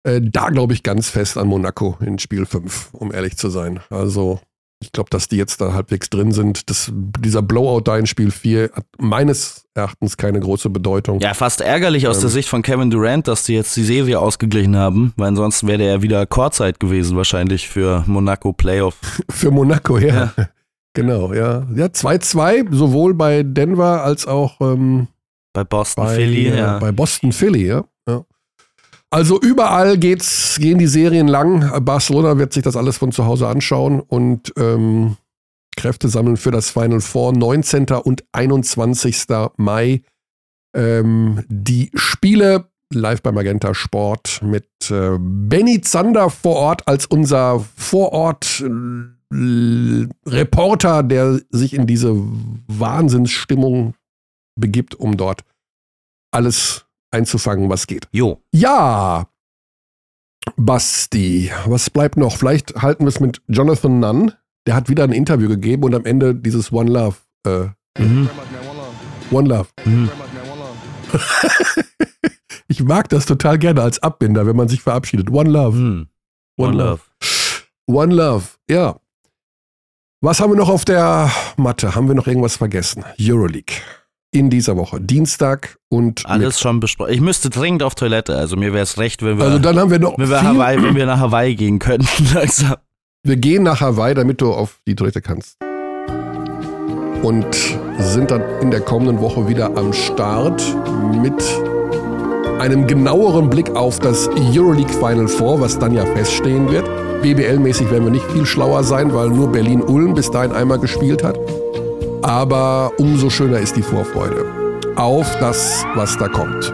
Äh, da glaube ich ganz fest an Monaco in Spiel 5, um ehrlich zu sein. Also ich glaube, dass die jetzt da halbwegs drin sind. Das, dieser Blowout da in Spiel 4 hat meines Erachtens keine große Bedeutung. Ja, fast ärgerlich aus ähm, der Sicht von Kevin Durant, dass die jetzt die Serie ausgeglichen haben, weil ansonsten wäre ja wieder Chorzeit gewesen, wahrscheinlich für Monaco Playoff. [laughs] für Monaco, ja. ja. [laughs] Genau, ja. Ja, 2-2, sowohl bei Denver als auch ähm, bei Boston bei, Philly, ja. Bei Boston Philly, ja. Also überall geht's, gehen die Serien lang. Barcelona wird sich das alles von zu Hause anschauen und ähm, Kräfte sammeln für das Final Four. 19. und 21. Mai. Ähm, die Spiele live bei Magenta Sport mit äh, Benny Zander vor Ort als unser Vorort-Reporter, der sich in diese Wahnsinnsstimmung begibt, um dort alles einzufangen, was geht. Jo. Ja. Basti, was bleibt noch? Vielleicht halten wir es mit Jonathan Nunn. Der hat wieder ein Interview gegeben und am Ende dieses One Love. Äh, mhm. One Love. Mhm. [laughs] ich mag das total gerne als Abbinder, wenn man sich verabschiedet. One Love. Mhm. One, One love. love. One Love, ja. Was haben wir noch auf der Matte? Haben wir noch irgendwas vergessen? Euroleague in dieser Woche. Dienstag und. Alles Mittwoch. schon besprochen. Ich müsste dringend auf Toilette. Also mir wäre es recht, wenn wir. Also dann haben wir noch. Wenn wir, Hawaii, wenn wir nach Hawaii gehen könnten. [laughs] langsam. Wir gehen nach Hawaii, damit du auf die Toilette kannst. Und sind dann in der kommenden Woche wieder am Start mit einem genaueren Blick auf das Euroleague Final Four, was dann ja feststehen wird. BBL-mäßig werden wir nicht viel schlauer sein, weil nur Berlin-Ulm bis dahin einmal gespielt hat. Aber umso schöner ist die Vorfreude auf das, was da kommt.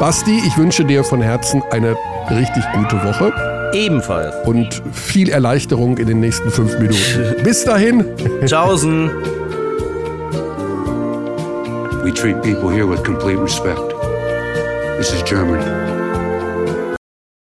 Basti, ich wünsche dir von Herzen eine richtig gute Woche. Ebenfalls. Und viel Erleichterung in den nächsten fünf Minuten. [laughs] Bis dahin. Tschaußen. We treat people here with complete respect. This is Germany.